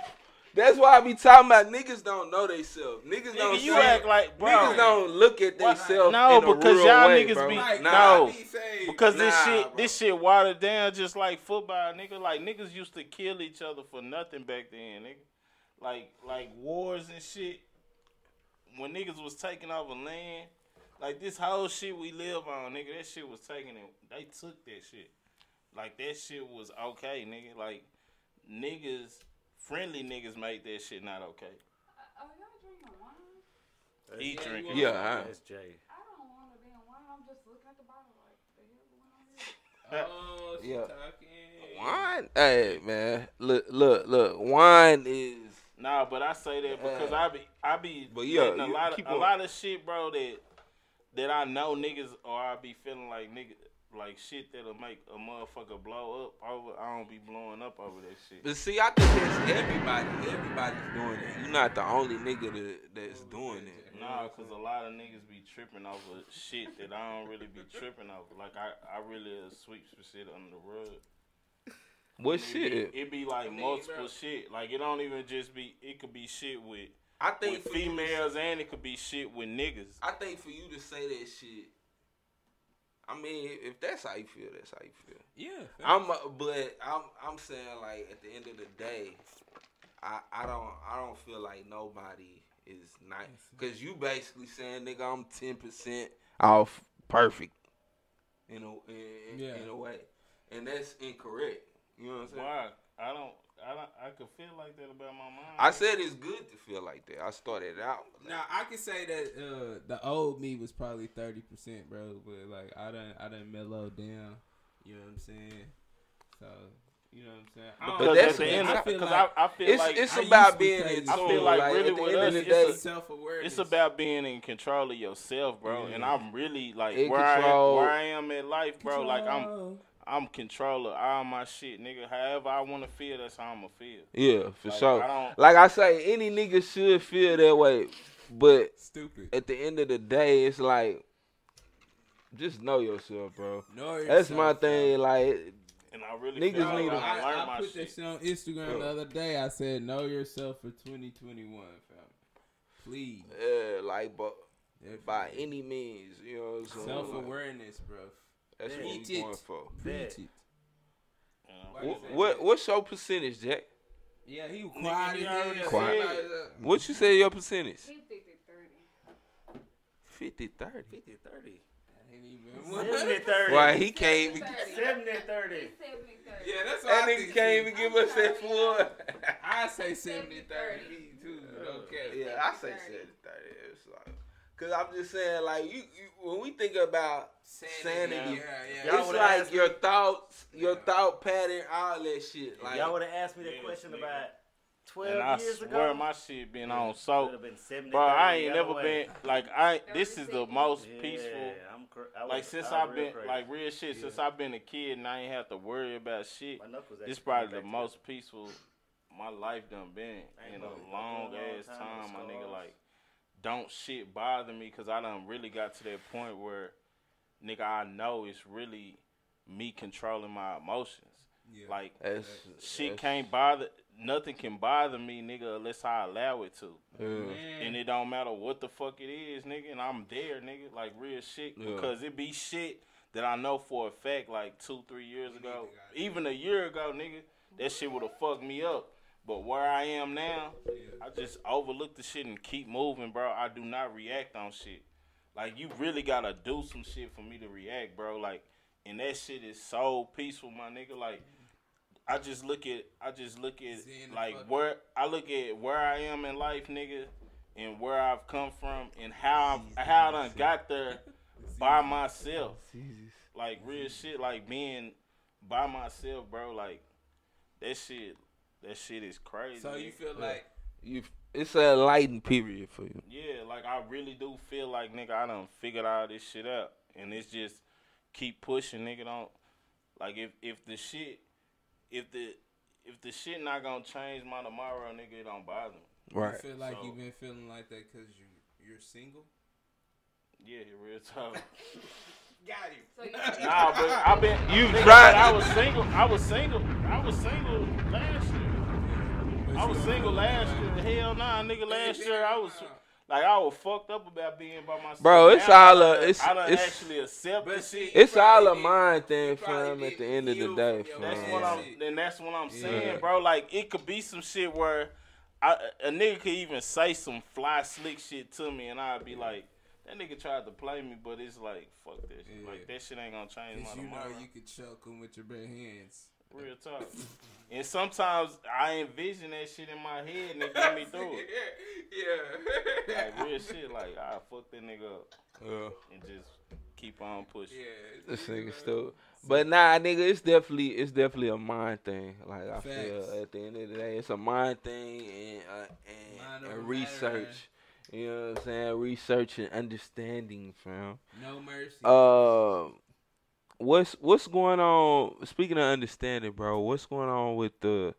That's why I be talking about niggas don't know they self. Niggas don't nigga, you see- act like bro. Niggas don't look at themselves. No, in a because real y'all way, niggas bro. be- Like, no. Be saying- Because this shit, bro. this shit watered down just like football, nigga. Like niggas used to kill each other for nothing back then, nigga. Like like wars and shit. When niggas was taking over land, like this whole shit we live on, nigga. That shit was taken and they took that shit. Like that shit was okay, nigga. Like niggas, friendly niggas make that shit not okay. Oh, y'all drinking wine? He Yeah, drinking. Yeah, I- That's Jay. I don't want to be a damn wine. I'm just looking at the bottle like, the hell going on here? [LAUGHS] Oh, she Yeah. talking. Wine, hey man, look, look, look. Wine is Nah, but I say that because I be I be But yeah, a lot of keep a lot of shit, bro. That that I know niggas or I be feeling like nigga like shit that'll make a motherfucker blow up over. I don't be blowing up over that shit. But see, I think that's everybody. Everybody's doing it. You're not the only nigga that, that's doing it. Nah, cause a lot of niggas be tripping over shit that I don't really be tripping over. Like I, I really uh, sweep some shit under the rug. What It be, shit? it be like multiple bro. shit. Like it don't even just be. It could be shit with I think with for you females and it could be shit with niggas. I think for you to say that shit. I mean, if that's how you feel, that's how you feel. Yeah. I'm, uh, but I'm, I'm saying like at the end of the day, I, I don't, I don't feel like nobody is nice because you basically saying nigga I'm ten percent off perfect, in a, in, Yeah. in a way, and that's incorrect. You know what I'm saying? Why? I don't. I. I could feel like that about my mom. I said it's good to feel like that. I started out. Now I can say that uh, the old me was probably thirty percent, bro. But like I done, I done mellow down. You know what I'm saying? So You know what I'm saying? I don't But that's- at the end, I because feel I, like I feel It's like it's I about being say- in I feel like like really with us, of it's day, a- self awareness. it's about being in control of yourself, bro. And I'm really like In where I am, where I am in life, bro. Like I'm I'm controller of all my shit, nigga. However I want to feel, that's how I'ma feel. yeah, for Like, sure. I Like I say, any nigga should feel that way, but stupid. at the end of the day, it's like just know yourself, bro. Know yourself, That's my thing. bro. Like And I really Niggas feel need to- I, I, learned I my put that shit. shit on Instagram the other day. I said, "Know yourself for 2021, fam. Please, yeah, like but Definitely. by any means, you know what I'm saying. self awareness, bro. That's what Preach we it. going for. Preach Yeah. it. What, what what's your percentage, Jack? Yeah, he was Nigga, quiet. he as hell. already Quiet. Like, uh, What you say your percentage? He 50 30. 50 30. 50 30. ain't even 70 30. Why he can't even 30. 70 30. 70 30. Yeah, that's what that I nigga think can't even give us that full. I say 70 30 me too. Okay. Yeah, I say 70 30. It's like, cause I'm just saying, like you, you when we think about sanity, Yeah, yeah. It's like your me- thoughts, your Yeah. thought pattern, all that shit. Like Y'all would have asked me that Yes, question nigga. about 12 And I years swear ago. my shit been on Would so. have been Bro, I ain't never way. been like I. This is the most Yeah, peaceful. I'm cr- I Like was- since I was I've been crazy. like real shit. Since I've been a kid and I ain't have to worry about shit. My This actually probably the most peaceful my life done been in a long long ass time, time. My nigga, like, don't shit bother me because I done really got to that point where, nigga, I know it's really me controlling my emotions. Yeah. Like, that's, shit that's- can't bother, nothing can bother me, nigga, unless I allow it to. Yeah. And it don't matter what the fuck it is, nigga, and I'm there, nigga, like real shit. Yeah. Because it be shit that I know for a fact, like two, three years ago, need to goddamn- even a year ago, nigga, that shit would have fucked me up. But where I am now, Yeah. I just overlook the shit and keep moving, bro. I do not react on shit. Like you really gotta do some shit for me to react, bro. Like, and that shit is so peaceful, my nigga. Like, I just look at, I just look at like where I look at where I am in life, nigga, and where I've come from, and how I how I done got there [LAUGHS] by myself. Like real shit, like being by myself, bro. Like that shit, that shit is crazy. So you feel like you. It's a enlightened period for you. Yeah, like I really do feel like nigga, I done figured all this shit out, and it's just keep pushing, nigga. Don't like if if the shit, if the if the shit not gonna change my tomorrow, nigga, it don't bother me. Right. You feel like So- you've been feeling like that because you you're single. Yeah, real talk. [LAUGHS] Got him. So you, [LAUGHS] nah, but I've been [LAUGHS] You tried- I was single. I was single. I was single last year. I was single last year. Hell nah, nigga. Last year I was like I was fucked up about being by myself. Bro, it's Now, all a it's I done it's- actually accept But see, shit. It's all a probably mind thing, you probably fam. At the end of the day, from your That's fam. what I'm. shit. Then that's what I'm saying, Yeah. bro. Like it could be some shit where I, a nigga could even say some fly slick shit to me, and I'd be like, that nigga tried to play me, but it's like fuck that shit. Yeah. Like that shit ain't gonna change my Cause you know tomorrow. you could choke him with your bare hands. Real talk. [LAUGHS] and sometimes I envision that shit in my head and it get me through it. [LAUGHS] yeah. Like real shit. Like I fuck that nigga up Yeah. and just keep on pushing. yeah. This nigga stupid. But nah, nigga, it's definitely it's definitely a mind thing. Like I Facts. feel at the end of the day, it's a mind thing and uh, Mind and, over and matter. research. You know what I'm saying? Research and understanding, fam. No mercy. Uh, what's what's going on? Speaking of understanding, bro, what's going on with the?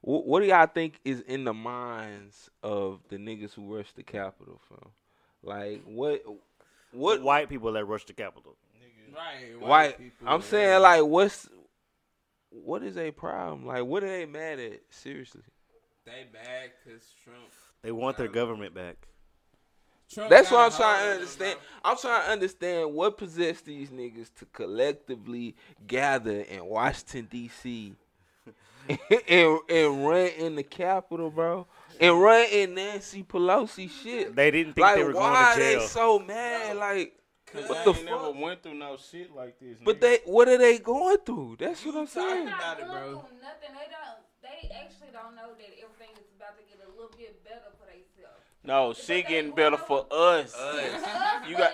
What, what do y'all think is in the minds of the niggas who rush the Capitol, fam? Like what? What? White people that rush the Capitol. right. White. people, I'm yeah. saying like, what's what is a problem? Like, what are they mad at? Seriously, they mad because Trump. They want their government back. Trump that's what I'm trying to hold of them, understand. I'm trying to understand what possessed these niggas to collectively gather in Washington D.C. [LAUGHS] and and run in the Capitol, bro, and run in Nancy Pelosi shit. They didn't think like, they were going to jail. why to they so mad? Like, Cause What I the ain't never went through no shit like this. but nigga. they, what are they going through? That's what I'm saying. About not it, going bro. through nothing. They don't. They actually don't know that everything is about to get a little bit better for themselves. No, she getting better for us. You got-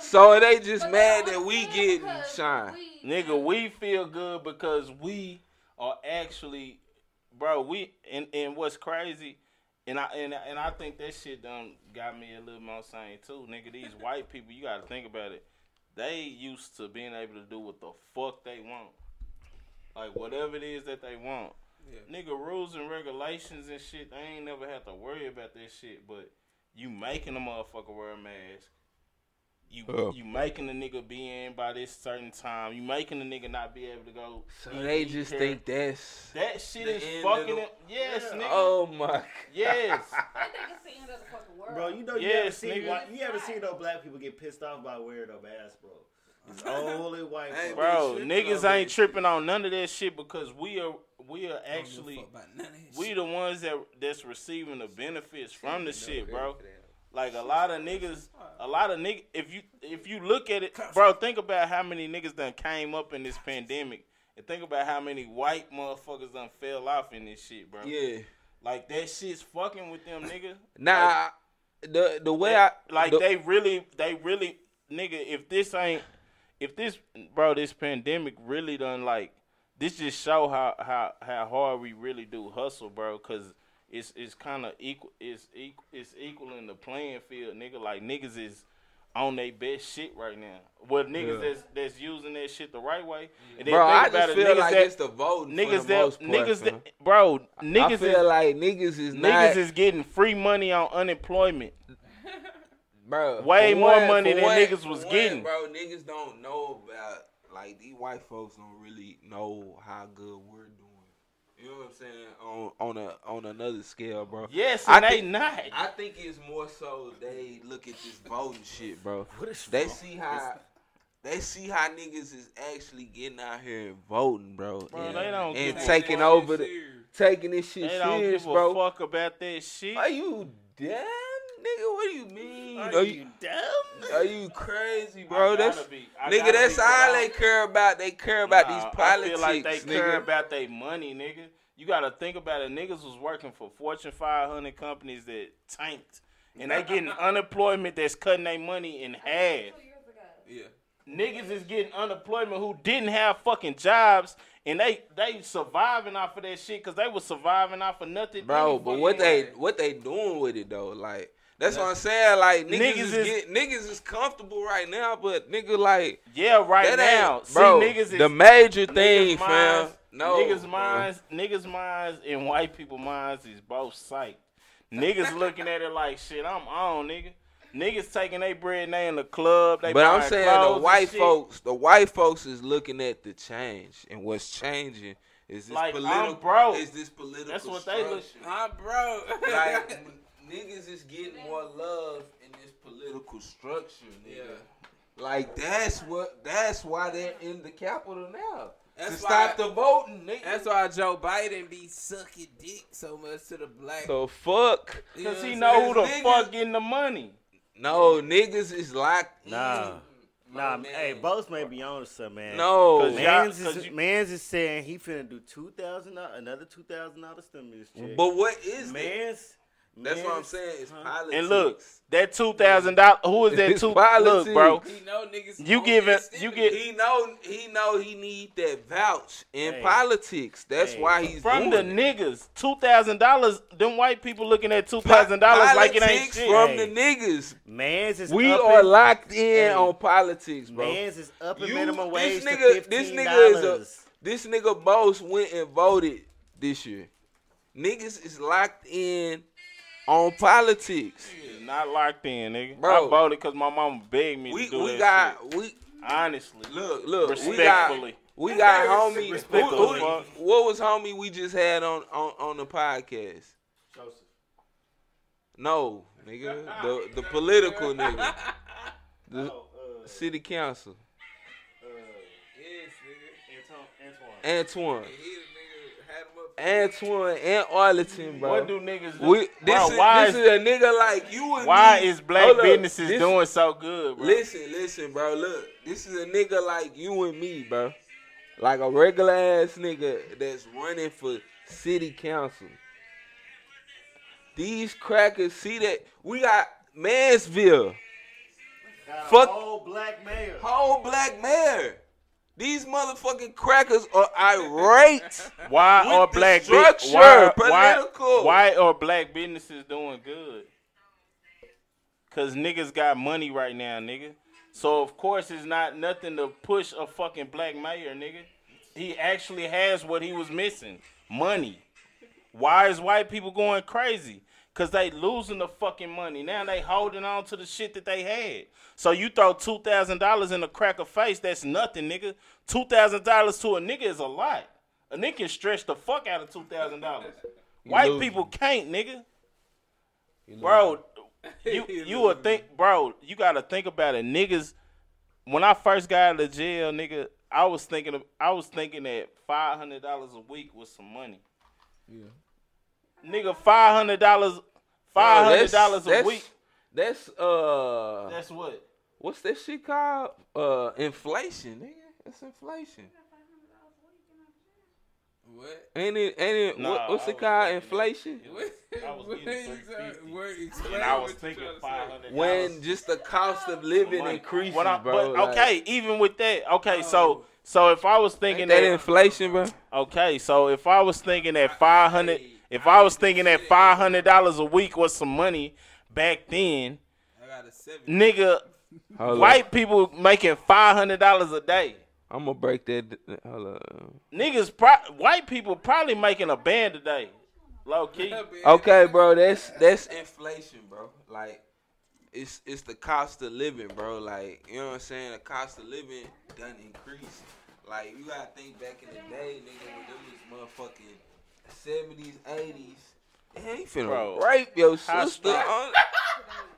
So are they just mad that we getting shine? Nigga, we feel good because we are actually, bro. We and and what's crazy, and I and and I think that shit done got me a little more sane too, nigga. These white people, you got to think about it. They used to being able to do what the fuck they want, like whatever it is that they want. Nigga, rules and regulations and shit, they ain't never had to worry about that shit. But you making a motherfucker wear a mask. You Uh. you making the nigga be in by this certain time. You making the nigga not be able to go. So eat- they just here. think that's that shit is fucking the- it. Yes, nigga. Oh my. Yes. I think it's the end of the fucking world. Bro, you know you Yes, ever seen nigga. white, you ever seen no black people get pissed off by wearing a mask, bro? It's only white Hey, folks. Bro, niggas ain't tripping on none of that shit because we are we are I don't give a actually fuck about none of that we the ones that that's receiving the benefits from the shit, bro. Like a lot of niggas, a lot of niggas. If you if you look at it, bro, think about how many niggas done came up in this pandemic, and think about how many white motherfuckers done fell off in this shit, bro. Yeah. Like that shit's fucking with them, nigga. Nah, the the way I like the- they really, they really, nigga. If this ain't, if this, bro, this pandemic really done like this just show how how how hard we really do hustle, bro. Cause it's it's kind of equal, it's equal, it's equaling the playing field, nigga. Like niggas is on their best shit right now. Well, niggas Yeah. that's that's using that shit the right way. And bro, I about just it, feel like that, it's the voting niggas for the that most part, niggas fam. that, bro, I niggas feel is like niggas is niggas not, is getting free money on unemployment. [LAUGHS] bro. way more one- money than one- niggas was one, getting. bro. Niggas don't know about like these white folks don't really know how good we're doing. You know what I'm saying? On on a on another scale, bro. Yes, I and they think- not. I think it's more so they look at this voting shit, bro. [LAUGHS] What They see how they see how niggas is actually getting out here and voting, bro. Bro, and, they don't and taking over the taking this shit They don't serious, give a bro. fuck about that shit. Are you damn nigga? What do you mean? Are Are you you dumb? are you crazy, bro? gotta That's be- nigga. That's all they care about. They care about Nah, these politics, I feel like they care about their money, nigga. You gotta think about it. Niggas was working for Fortune 500 companies that tanked, and they getting [LAUGHS] unemployment that's cutting their money in half. Two years ago. yeah. Niggas is getting unemployment who didn't have fucking jobs, and they they surviving off of that shit because they was surviving off of nothing. bro. But what they way. what they doing with it though? Like that's what I'm saying. Like niggas, Niggas is, is- get, niggas is comfortable right now, but nigga like Yeah, right now. bro. See, niggas is the major thing, niggas fam. minds, No, niggas bro. minds, niggas minds, and white people minds is both psych. Niggas [LAUGHS] looking at it like shit. I'm on, nigga. Niggas taking their bread and they in the club. They But I'm saying the white folks, the white folks is looking at the change, and what's changing is this Like, I'm political. broke. Is this political? That's what they look- I'm broke. like [LAUGHS] niggas is getting more love in this political structure, nigga. Like that's what that's why they're in the capital now. That's to why- stop the voting, nigga. That's why Joe Biden be sucking dick so much to the black. the fuck. You Cause what he know who the Niggas- fuck getting the money. No, niggas is locked mm. Nah. in. Nah, man. hey, both may be on to something, man. No, Cause Mans is, you- Mans is saying he finna do two thousand another two thousand dollar stimulus check. but what is that? Mans, That's what I'm saying. It's huh? politics. And look, that two thousand dollars. Who is that It's two? Look, politics. bro. He know niggas. You want give that you stimulus. get- He know he know he need that vouch in Hey. politics. That's Hey. why he's From the it. niggas, two thousand dollars. Them white people looking at two thousand dollars like it ain't Politics shit. from Hey. the niggas. Mans is We up are in- locked in Hey. on politics, bro. Mans is up in You- minimum wage to nigga- fifteen this nigga is a- dollars. This nigga boss went and voted this year. Niggas is locked in on politics. Not locked in, nigga. Bro. I it because my mama begged me We to do we that got we shit. Honestly, look look we got respectfully. we got homie. Who, Respectfully. who, what was homie we just had on on on the podcast? No, nigga, the the political nigga, [LAUGHS] the Oh, uh, city council, uh, Yes, nigga. Antoine. Antoine, He the nigga had him up. Antoine, and Arlington, bro. What do niggas do? We this Bro, is why this is, is a nigga like you and me. why me. is black Hold businesses this- doing so good, bro? Listen, listen, bro. Look, this is a nigga like you and me, bro. Like a regular ass nigga that's running for city council. These crackers see that we got Mansfield, Got Fuck- whole black mayor. whole black mayor. These motherfucking crackers are irate. [LAUGHS] Why are black structure, why, political. Why, why are black businesses doing good? Cause niggas got money right now, nigga. So of course it's not nothing to push a fucking black mayor, nigga. He actually has what he was missing. Money. Why is white people going crazy? Cause they losing the fucking money. Now they holding on to the shit that they had. So you throw two thousand dollars in a cracker face, that's nothing, nigga. Two thousand dollars to a nigga is a lot. A nigga can stretch the fuck out of two thousand dollars. [LAUGHS] White losing. people can't, nigga. Bro, [LAUGHS] you you would think, bro, you gotta think about it. Niggas, when I first got out of jail, nigga, I was thinking of, I was thinking that five hundred dollars a week was some money. Yeah. Nigga, five hundred dollars, five hundred dollars a week. That's uh, That's what. what's that shit called? Uh, inflation, nigga. That's inflation. What? Ain't it? Ain't it? Nah, what, what's [LAUGHS] I it called? Inflation. I was What getting is that? 350. What- And I was thinking trying to five say. hundred. When just the cost of living Money. increases, What I- bro. but like, okay, even with that, okay, Oh. so so if I was thinking that that, inflation, bro? okay, so if I was thinking that five hundred, if I was thinking that five hundred dollars a week was some money back then, I got a seven. nigga, Hold white people making five hundred dollars a day. I'm gonna break that. Hold up. Niggas, pro- white people probably making a band today, low key. [LAUGHS] Okay, bro. That's that's inflation, bro. Like, it's it's the cost of living, bro. Like, you know what I'm saying? The cost of living done increase. Like, you gotta think back in the day, nigga, when them was motherfucking seventies, eighties. They ain't finna Bro, rape your how sister. strong- On,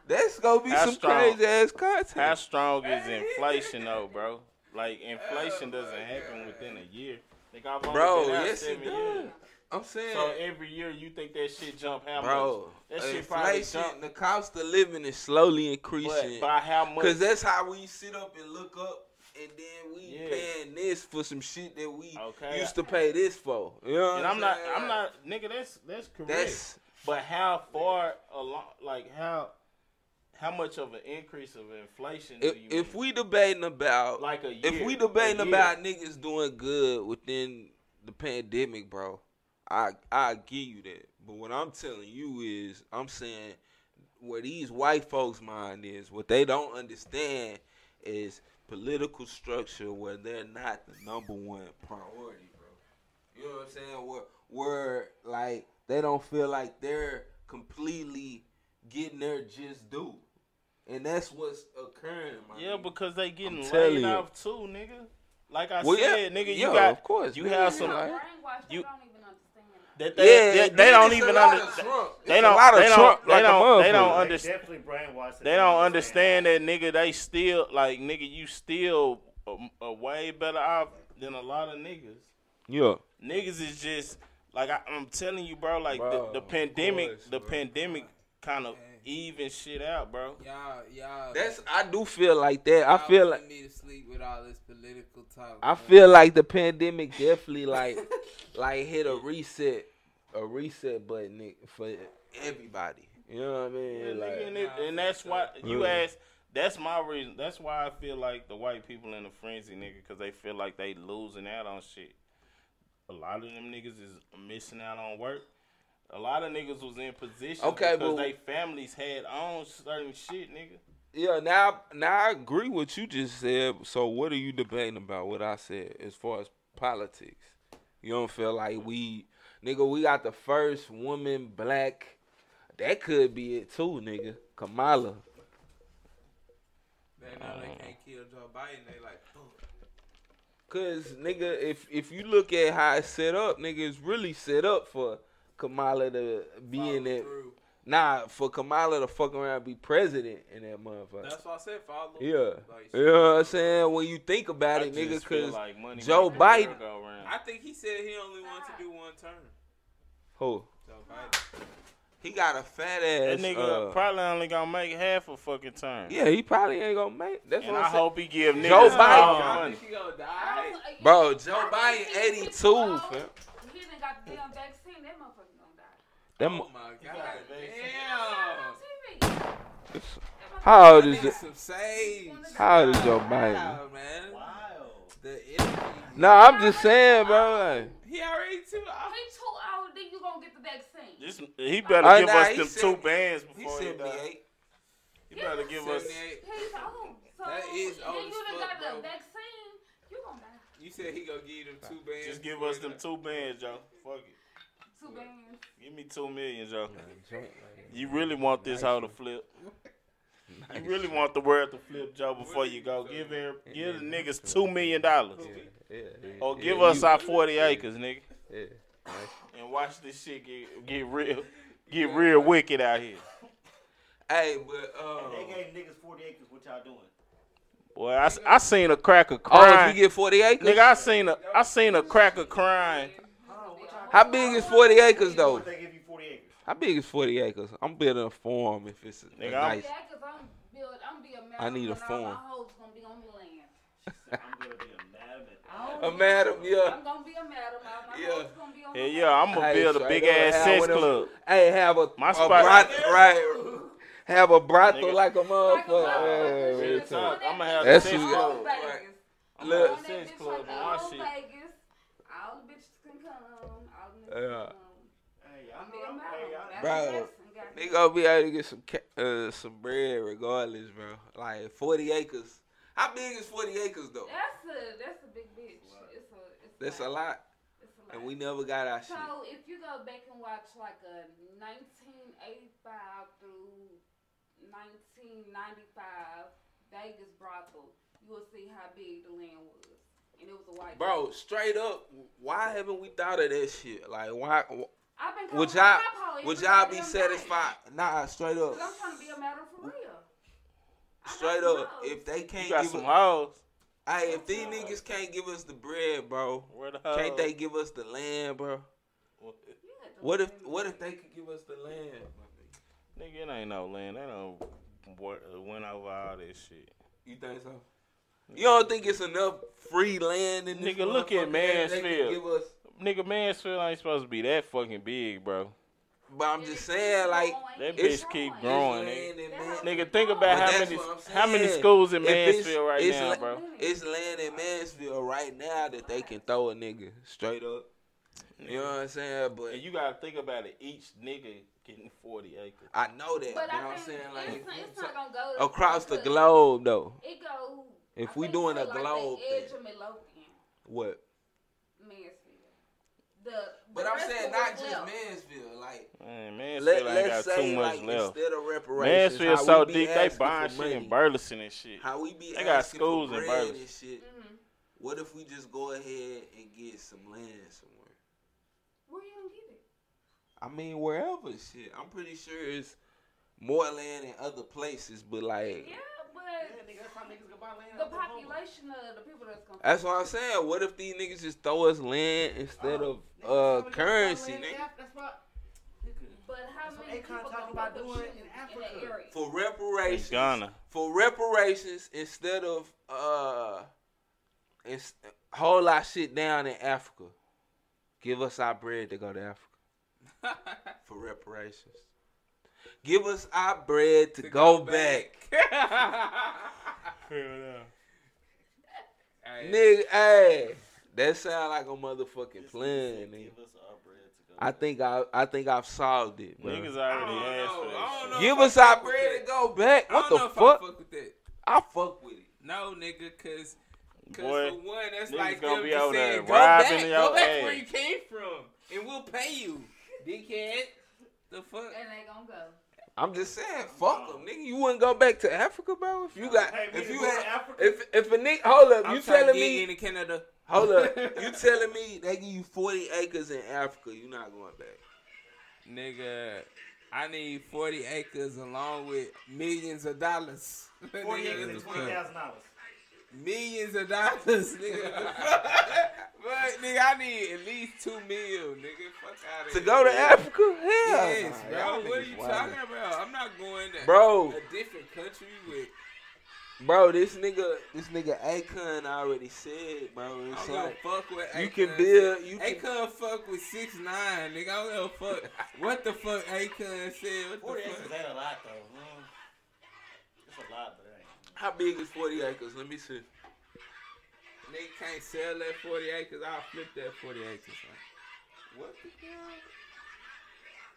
that's gonna be some strong- crazy ass content. How strong is inflation though, bro? Like inflation doesn't happen within a year. Nigga, I've only Bro, been out yes, it seven years. does. I'm saying, So every year you think that shit jump how bro, much? That shit probably inflation, jump. the cost of living is slowly But increasing. by how much? Cause that's how we sit up and look up, and then we Yeah. paying this for some shit that we Okay. used to pay this for. You know and I'm not. I'm not, nigga. That's that's correct. That's but how far along? Like how, how much of an increase of inflation do if, if we debating about like a year, if we debating about niggas doing good within the pandemic, bro, I I give you that. But what I'm telling you is, I'm saying where these white folks' mind is, what they don't understand is political structure where they're not the number one priority, bro. You know what I'm saying? Where where like they don't feel like they're completely getting their just due. And that's what's occurring, my Yeah, nigga. because they getting telling laid you. off too, nigga. Like I Well, yeah, said, nigga, you yeah, got of course, you nigga, have some Like- Brainwashed, You- don't even understand. That they, they, they don't even lot under, of Trump. they don't a lot of they don't they like don't they don't understand Definitely they don't understand that nigga they still like nigga you still a, a way better off than a lot of niggas. Yeah. Niggas is just like I, I'm telling you, bro. Like Bro, the, the pandemic, course, the bro. pandemic kind of even shit out, bro. Y'all, y'all. That's I do feel like that. I y'all feel putting like need to sleep with all this political talk. I man. feel like the pandemic definitely like [LAUGHS] like hit a reset a reset button nigga, for everybody. You know what I mean? Yeah, like, and, it, and that's why sure. you Yeah. ask. That's my reason. That's why I feel like the white people in a frenzy, nigga, because they feel like they losing out on shit. A lot of them niggas is missing out on work. A lot of niggas was in position Okay, because but- they families had on certain shit, nigga. Yeah, now now I agree what you just said. So what are you debating about what I said as far as politics? You don't feel like we nigga, we got the first woman black that could be it too, nigga. Kamala. They know they can't kill Joe Biden. They like, "Boom." Cause nigga, if if you look at how it's set up, nigga, it's really set up for Kamala to be in follow it. through. Nah, for Kamala to fuck around and be president in that motherfucker. That's why I said follow. yeah. Like, You know what I'm saying? When you think about I it, nigga, cause like Joe make the world Biden- go. I think he said he only wants to do one term. who? Joe Biden. He got a fat ass. That nigga uh, probably only gonna make half a fucking turn. yeah, he probably ain't gonna make. That's and what I I'm saying. hope he give niggas Joe Biden- the I money. think he gonna die. Bro, Joe Biden 82, fam. He didn't got the damn vaccine. That motherfucker gonna die. Them, Oh my god, got the damn. How old is need it? How old is Joe Biden? Wow, man. Wow. the energy. No, I'm just saying, bro. Like, He already too. off. He too old, then you gonna get the vaccine. This, he better Oh, give nah, us them said- two bands he before he, said die. me eight. He better give us. 78. He's old. So That is then you as done got bro. the vaccine, you gonna die. You said he gonna give you them two bands. Just give us them two bands, Joe. Fuck it. Two bands. Give me two million, Joe. You really want this hoe to flip? [LAUGHS] You really want the world to flip, Joe, before you go? Give every, give the niggas two million dollars, Yeah, yeah, or yeah, give you- us our forty acres, nigga, Yeah. and watch this shit get get real, [LAUGHS] get real wicked out here. Hey, but uh, They gave niggas 40 acres. What y'all doing? Boy, I, s- I seen a cracker crying. oh, if crying. you get 40 acres, Nigga, I seen a I seen a cracker crying. Hold on, what y'all how big is 40 acres though? What they give you 40 acres? How big is 40 acres? I'm building a farm if it's a, Nigga, a I'm- nice. I'm build, I'm be a man. I need a when all My farm. gonna be on the. I'm gonna be a madam. I A don't- madam, yeah. I'm gonna be a madam. All my Yeah. gonna be on Yeah, yeah, I'm gonna Hey, build a big ass sex one of them- club. Hey, have a My a spot- broth- right? Have a brothel Nigga. like a motherfucker. motherfucker. Yeah, Real real talk. talk. I'ma have That's the sex club. Look. gonna have On a sex club my shit. Vegas. All the bitches can come. All the niggas Yeah. can come. Hey, I'm I be a know. madam. Hey, I Bro, Madam Jackson They me. gonna be able to get some uh, some bread regardless, bro. Like 40 acres. How big is 40 acres though? That's a that's a big bitch. It's a it's That's a lot, It's a lot. and we never got our shit. So if you go back and watch like a 1985 through 1995 Vegas brothel, you will see how big the land was, and it was a white. Bro, straight up, why haven't we thought of that shit? Like, why? I've been Would y'all my papa would y'all be goddamn day. satisfied? Nah, straight up, 'Cause I'm trying to be a madam for real. Straight up. hoes. If they can't got give some us, hoes. hey, if these niggas can't give us the bread, bro, Where the hoes? can't they give us the land, bro? You What if what if they could give us the land? Nigga, it ain't no land. They don't wor- went over all this shit. You think so? You don't think it's enough free land in this Nigga, look at motherfucker that they can Mansfield. Give us, Nigga, Mansfield ain't supposed to be that fucking big, bro. but I'm just saying, like, That It's- bitch keep it's growing, land nigga. in Man- Nigga, think about But how that's many what I'm how many saying. schools in If it's- Mansfield right it's now, la- bro? It's land in Mansfield right now that they can throw a nigga straight up. You know what I'm saying? But And you gotta think about it. Each nigga getting forty acres. I know that. But you know I what I'm think saying? Like it's, not, it's not gonna go across the globe though. It go. If I we doing to, a like, globe the edge thing. of Midlothian, What? Mansfield. The, But I'm saying not just left. Mansfield. Like Man, Mansfield let, ain't let's got say too much like left. instead of reparations, Mansfield so deep, they buying shit in money, Burleson and shit. How we be They got asking schools for in Burleson. and shit. Mhm. What if we just go ahead and get some land somewhere? Where you gonna get it? I mean, wherever shit. I'm pretty sure it's more land in other places, but like, Yeah, but Yeah, nigga, that's how niggas can buy land. the population of the people that's gonna. that's what I'm saying. What if these niggas just throw us land instead Oh, of nigga, uh that's how we can buy currency, nigga? That's what. But how That's many Akon people talking about doing in that Africa. area? For reparations, Ghana. for reparations instead of uh, ins- hold our shit down in Africa. Give us our bread to go to Africa [LAUGHS] for reparations. Give us our bread to, go, back. [LAUGHS] Hey, Nigga, hey, that sound like a motherfucking plan, nigga. Give us our bread to go. I think I, I think I've solved it, bro. Niggas I already don't asked know. for I that don't shit. know. Give us our bread to go back. I What don't the know if fuck? I fuck with that. I fuck with it. No, nigga, cause, cause Boy, for one, that's like gonna them be just over there saying, go back, your go back ass." where you came from, and we'll pay you, dickhead. The fuck? And they gonna go. I'm just saying, fuck them, nigga. You wouldn't go back to Africa, bro? If you got, Hey, if you had, Africa. if if a nigga, hold up, I'm you trying to telling get me, into Canada. hold up, [LAUGHS] you telling me they give you 40 acres in Africa, you not going back? Nigga, I need 40 acres along with millions of dollars. [LAUGHS] Forty acres and what the twenty fuck? dollars. Millions of dollars, nigga. [LAUGHS] but nigga, I need at least two mil, nigga. Fuck out of To here. go to Africa? Hell, Yes, nah, bro. What are you wildin'. talking about? I'm not going to Bro. a different country with. Bro, this nigga, this nigga Akon already said, bro. I It's don't like a fuck what you can said. build, you can. Akon fuck with six nine, nigga. I don't give a fuck what the fuck Akon said. What Forty the acres fuck? ain't a lot though. Mm. It's a lot, but it ain't. How big is 40 acres? Let me see. Nigga can't sell that 40 acres. I'll flip that 40 acres. Like, what the hell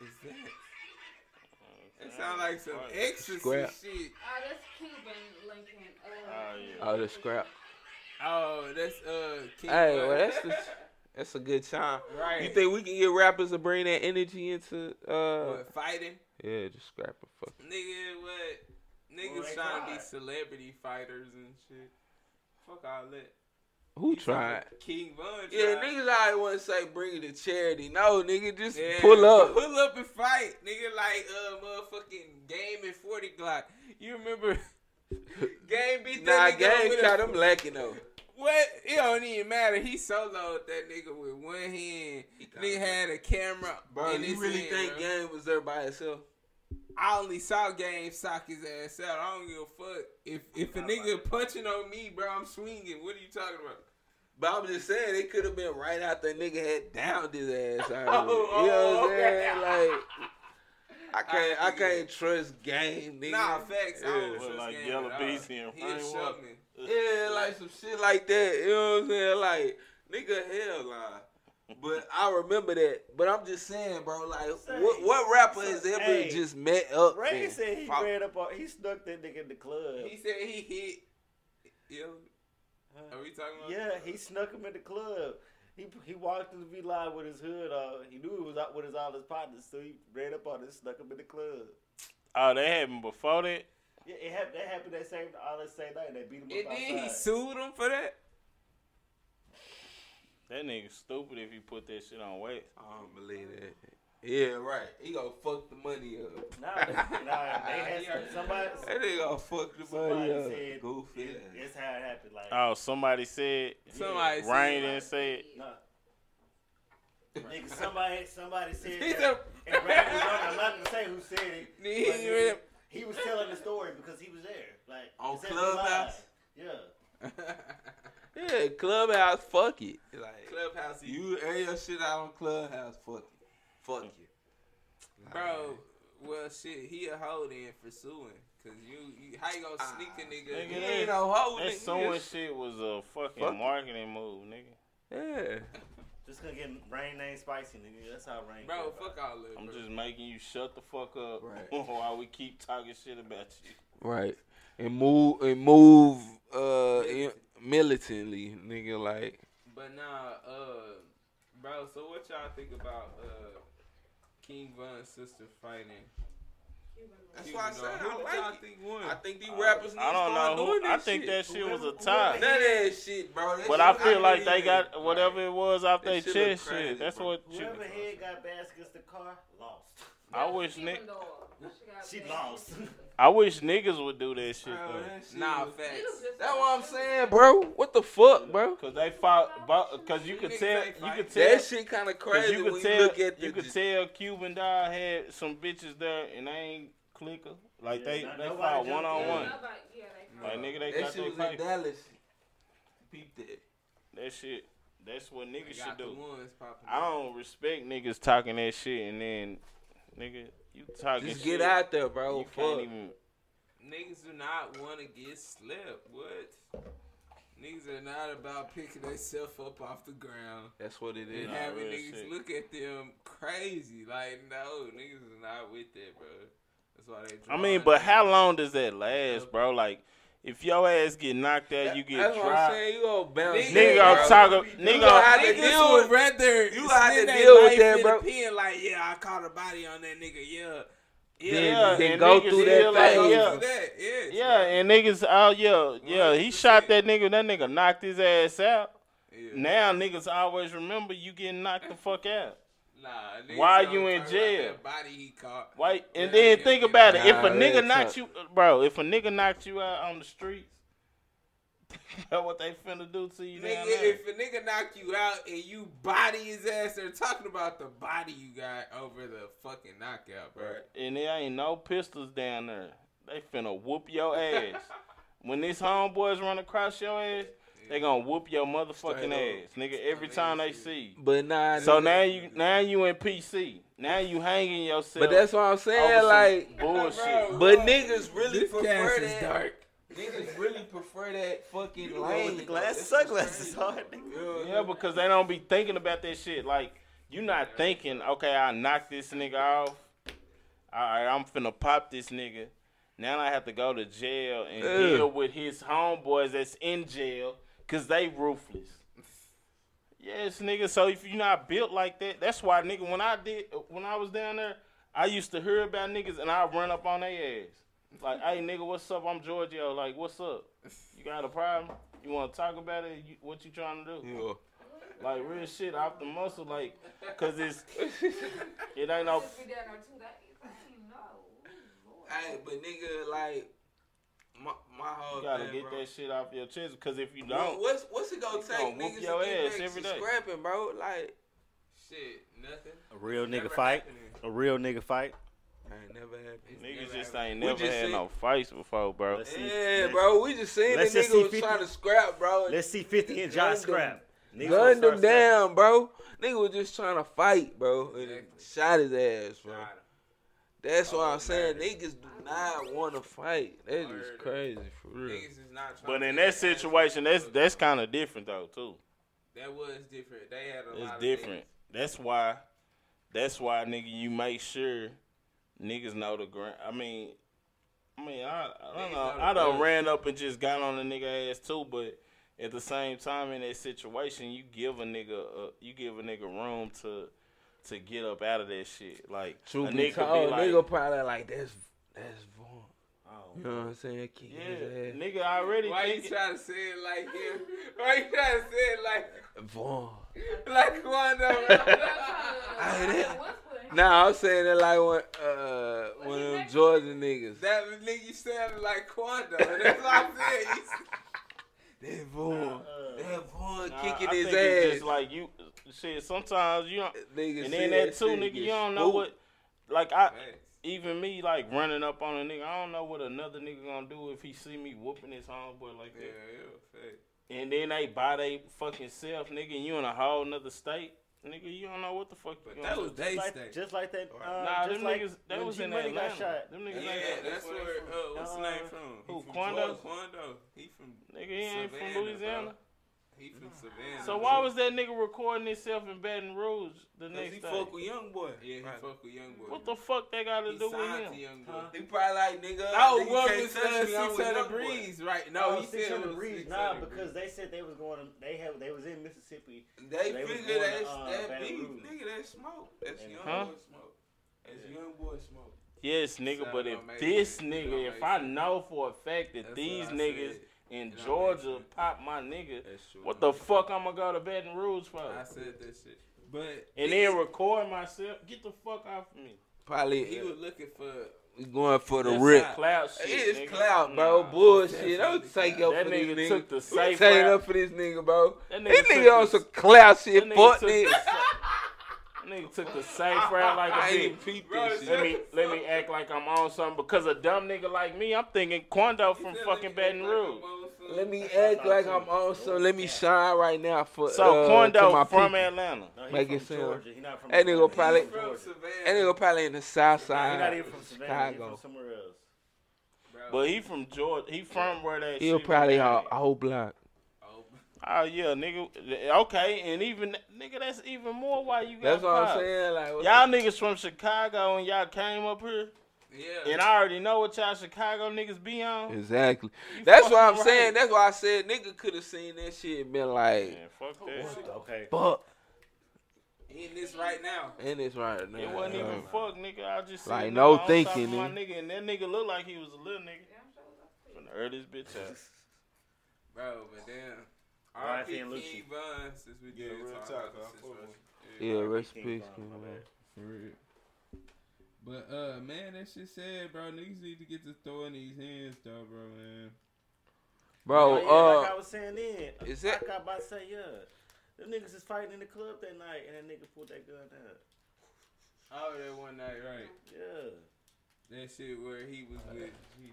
is that? It sounds like some exorcist Scrap. shit. Oh, that's Cuban Lincoln. Uh, Oh yeah. Oh, the scrap. Oh, that's uh. King Hey, Bud. well, that's the, that's a good time. right. You think we can get rappers to bring that energy into uh? what, fighting? Yeah, just scrap a fuck. Nigga, what? Niggas Well, they trying to be celebrity fighters and shit. Fuck all that. Who You tried? King Von tried. Yeah, niggas always want to say bring it to charity. No, nigga, just Yeah, pull up. Pull up and fight. Nigga like uh motherfucking game and 40 Glocc. You remember [LAUGHS] Game beat Nah, that nigga up gang with got him lacking though. What? It don't even matter. He soloed that nigga with one hand. Nigga had a camera Bro, in you his really hand, think bro. Game was there by himself? I only saw Game sock his ass out. I don't give a fuck. If if a nigga punching on me, bro, I'm swinging. What are you talking about? But I'm just saying it could have been right after nigga had downed his ass. Already. Oh, [LAUGHS] you know what I'm oh, oh okay. saying? Like, [LAUGHS] I can't, I I can't trust Game, nigga. Nah, facts. I don't Yeah. trust Like Game Yellow at all. Beast and He a Frank Walker. Yeah, like some shit like that. You know what I'm saying? Like, nigga, hell nah. But I remember that. But I'm just saying, bro. Like, Say- what, what rapper has ever Hey, just met up? Ray and said he fought? ran up on, he snuck that nigga in the club. He said he hit. Yo, are we talking about? Yeah, he snuck him in the club. He he walked in the V line with his hood on. He knew he was out with his all his partners, so he ran up on him, snuck him in the club. Oh, they happened before that. Yeah, it happened. That happened that same all that same night. And they beat him And up then he sued him for that. That nigga stupid if he put that shit on wax. I don't believe that. Yeah, right. He gonna fuck the money up. Nah, they- nah, they had [LAUGHS] somebody. That nigga gonna fuck the Somebody money up. said Goofy. it- It's how it happened. Like Oh, somebody said. Somebody said- Rain didn't say it. Nah. Nigga, somebody, somebody said He that. said- And Brandon was on. I'm not gonna say who said it. Nigga, he nigga, ran- he was telling the story because he was there. Like On it's at Clubhouse? Yeah. [LAUGHS] Yeah, Clubhouse, fuck it. Like, Clubhouse, you air your shit out on Clubhouse, fuck it. Fuck you. bro. Well, shit, he a hoe then for suing. Cause you, you how you gonna sneak a nigga? Nigga, He ain't no hoe, That nigga. sewing shit was a fucking Fuck it. marketing move, nigga. Yeah. Just gonna get rain name spicy, nigga. That's how rain. Bro, go fuck about. all that. I'm bro. just making you shut the fuck up Right. [LAUGHS] while we keep talking shit about you. Right. And move and move uh in- militantly, nigga. Like But nah, uh, bro. So what y'all think about uh King Von's sister fighting? that's why I said I like y'all it. think won? I think these rappers need I don't start know. doing Who, that I think shit. that shit was a Whoever- tie. None of that shit, bro. That But shit- I feel can't like they got whatever it was off That their chest. Shit, that's bro. what. Whoever head got bass against the car lost. I wish Cuban Nick. She lost. I wish niggas would do that shit Bro, though. Nah, facts. That's what I'm saying, bro. What the fuck, bro? Cause they fought, cause you could tell, you could tell, That shit kind of cause crazy you could tell, look you could tell Cuban Doll had some bitches there and they ain't clicker. Like Yeah, they, they fought one on one. Nobody- yeah, they Like nigga, they that got shit was their in. Dallas. Peep that. That shit, that's what They niggas should do. I don't respect niggas talking that shit and then, nigga, you talking Just shit. get out there, bro. You Fuck. can't even. Niggas do not want to get slipped. What? Niggas are not about picking themselves up off the ground That's what it is. and having real niggas shit. look at them crazy. Like, no, niggas is not with that, bro. That's why they. I mean, but how long does that last, bro? Like, if your ass get knocked out, you get That's what I'm dropped. saying. You gonna bounce. Nigga, Nigga, I'm bro. talking. You Nigga, gonna have to Niggas deal would with. rather you gotta spend have to deal with that, bro. The pen, like, yeah, I caught a body on that nigga. Yeah, yeah, Then- yeah, then and go niggas through that like, phase. yeah, Do that. Yeah, yeah, and niggas, oh yeah, yeah, he shot that nigga. That nigga knocked his ass out. Yeah. Now niggas always remember you getting knocked the fuck out. Nah, Why don't you in jail? Body he caught. Why? And Yeah, then yeah, think yeah. about it. If a nigga that's knocked you, bro, if a nigga knocked you out on the streets, [LAUGHS] know what they finna do to you Nigga, down there. if a nigga knock you out and you body his ass, they're talking about the body you got over the fucking knockout, bro. and there ain't no pistols down there. They finna whoop your ass. [LAUGHS] when these homeboys run across your ass, they gonna whoop your motherfucking Straight up. ass, nigga. Every time they see you. But nah. So nigga. now you now you in PC. Now you hanging yourself. But that's what I'm saying. Like, bullshit. but niggas really This prefer cast is that. dark. Niggas really prefer that fucking You lane. with the though. glass sunglasses what's on. nigga. Yeah, Yeah, because they don't be thinking about that shit. Like, you not thinking, okay, I knock this nigga off. All right, I'm finna pop this nigga. Now I have to go to jail and Ugh. deal with his homeboys that's in jail because they ruthless. Yes, nigga. So if you not built like that, that's why, nigga. When I did, when I was down there, I used to hear about niggas and I run up on their ass. Like, hey, nigga, what's up? I'm Giorgio. Like, what's up? You got a problem? You want to talk about it? You, what you trying to do? Yeah. Like real shit off the muscle, like, cause it's it ain't no. Just be down there two days. I. Hey, but nigga, like my my whole You gotta thing, get bro. that shit off your chest, cause if you don't, What's what's it gonna take gonna whoop niggas your to get ass back every to day. scrapping, bro? Like Shit, nothing. A real nigga Never fight. happening. A real nigga fight. I ain't never happened. Niggas never just happened. ain't We never just had seen- no fights before, bro. Let's see. Yeah, let- bro. We just seen the let's just nigga see was 50 trying to scrap, bro. Let's see 50 and John Gunned scrap. Niggas gonna Gunned start him scrapping. down, bro. Nigga was just trying to fight, bro. And Exactly. shot his ass, bro. Nah, That's why Oh, I'm saying murder. niggas do not want to fight. That's just Murder. crazy for real. Niggas is not trying But in get that situation, that's that's kind of different though too. that was different. They had a lot It's of different. That's why. That's why, nigga, you make sure niggas know the ground. I mean, I mean, I, I don't Niggas know. know I done buzz. ran up and just got on the nigga ass too, but at the same time, in that situation, you give a nigga, uh, you give a nigga room to to get up out of that shit. Like Truth a nigga told, be like, nigga probably like that's that's Von. Oh, You know what I'm saying? Kick yeah, his ass. nigga already. Why you thinking- trying to say it like him? Why you trying to say it like Von. like Quando? [LAUGHS] I hear that. Nah, I'm saying it like one uh one of them Georgia niggas. that nigga sounded like Quando. That's what I'm saying. You- [LAUGHS] That Von. That Von Nah, kicking I his think it's ass. just like you. Shit, sometimes you don't. Nigga And then that too, nigga, you don't know spooked. what. Like I, Facts. even me, like running up on a nigga, I don't know what another nigga gonna do if he see me whooping his homeboy like Yeah, that. yeah, facts. And then they buy they fucking self, nigga, and you in a whole nother state, nigga. You don't know what the fuck you But gonna that was they like, state. just like that. Uh, Nah, just them like niggas, they when was G in Money Atlanta. got shot. Them niggas Yeah, ain't that's from- where uh, what's the Uh, name from? who, from Quando? Quando. He from Nigga, he ain't from Louisiana. bro. He from Savannah. So why was that nigga recording himself in Baton Rouge the Cause next he day? fuck with young boy. Yeah, he Right. fuck with young boy. What the fuck they got to do with him? young boy. Huh? He probably like nigga. Oh, nigga what can't was touch me, I'm with six hundred Young Boy. breeze, right? No, Oh, he said it 600 was breeze. Nah, breeze. because they said they was going. To, they have. They was in Mississippi. They, They was figure going to, that's uh, that Baton beef, nigga. That smoke. That's And- young Huh? boy smoke. That's young boy smoke. Yes, nigga, but if this nigga, if I know for a fact that these niggas said. In It don't Georgia make sense. pop my nigga, That's true. what the fuck I'm gonna go to Baton Rouge for? I said that shit. But And then record myself? Get the fuck off of me. Probably he he was looking for was going for the rip. some Clout shit. It is nigga. clout, bro. Nah. Bullshit. Don't definitely take up That for nigga this took the We safe taking route. up for this nigga, bro. That This nigga nigga on the- some clout That shit. nigga Fuck took the nigga. sa- Nigga took the safe [LAUGHS] route like a bitch. ain't peeped Bro, shit. Let me let me act like I'm on something because a dumb nigga like me, I'm thinking Quando from fucking Baton Rouge. Let me act like I'm also. Let me shine right now for So uh, to Quando my from people. Atlanta. No, he Make from it sound- Georgia. He not from. That nigga Savannah. probably- He from Georgia. That nigga probably in the south He side. not even from Savannah. He Chicago. from somewhere else. But he from Georgia. He from where that He'll shit probably was a whole block. Oh yeah, nigga. Okay, and even nigga, that's even more why you got That's what I'm saying. Like Y'all niggas from Chicago and y'all came up here, Yeah. and I already know what y'all Chicago niggas be on. Exactly. You That's what I'm fucking saying. That's why I said nigga could have seen that shit and been like, Man, fuck that. shit. Okay. fuck. In this right now. And it's right now. It wasn't Uh, even fuck, nigga. I just Like, no there thinking, of my nigga. nigga, and that nigga looked like he was a little nigga. Finna earn this bitch out. [LAUGHS] Bro, but damn. R.I.P. R.I.P. King Lucci. Von, since we Yeah, did real talk talk, about I the fuck situation. Yeah, rest in peace, Von, King my Von. For real. But uh, man, that shit sad, bro. Niggas need to get to throwing these hands, though, bro, man. Bro, Oh, yeah, like I uh, was saying then. is I that- got about to say yeah. Them niggas is fighting in the club that night, and that nigga pulled that gun out. Oh, that one night, right? Yeah. That shit where he was with. He,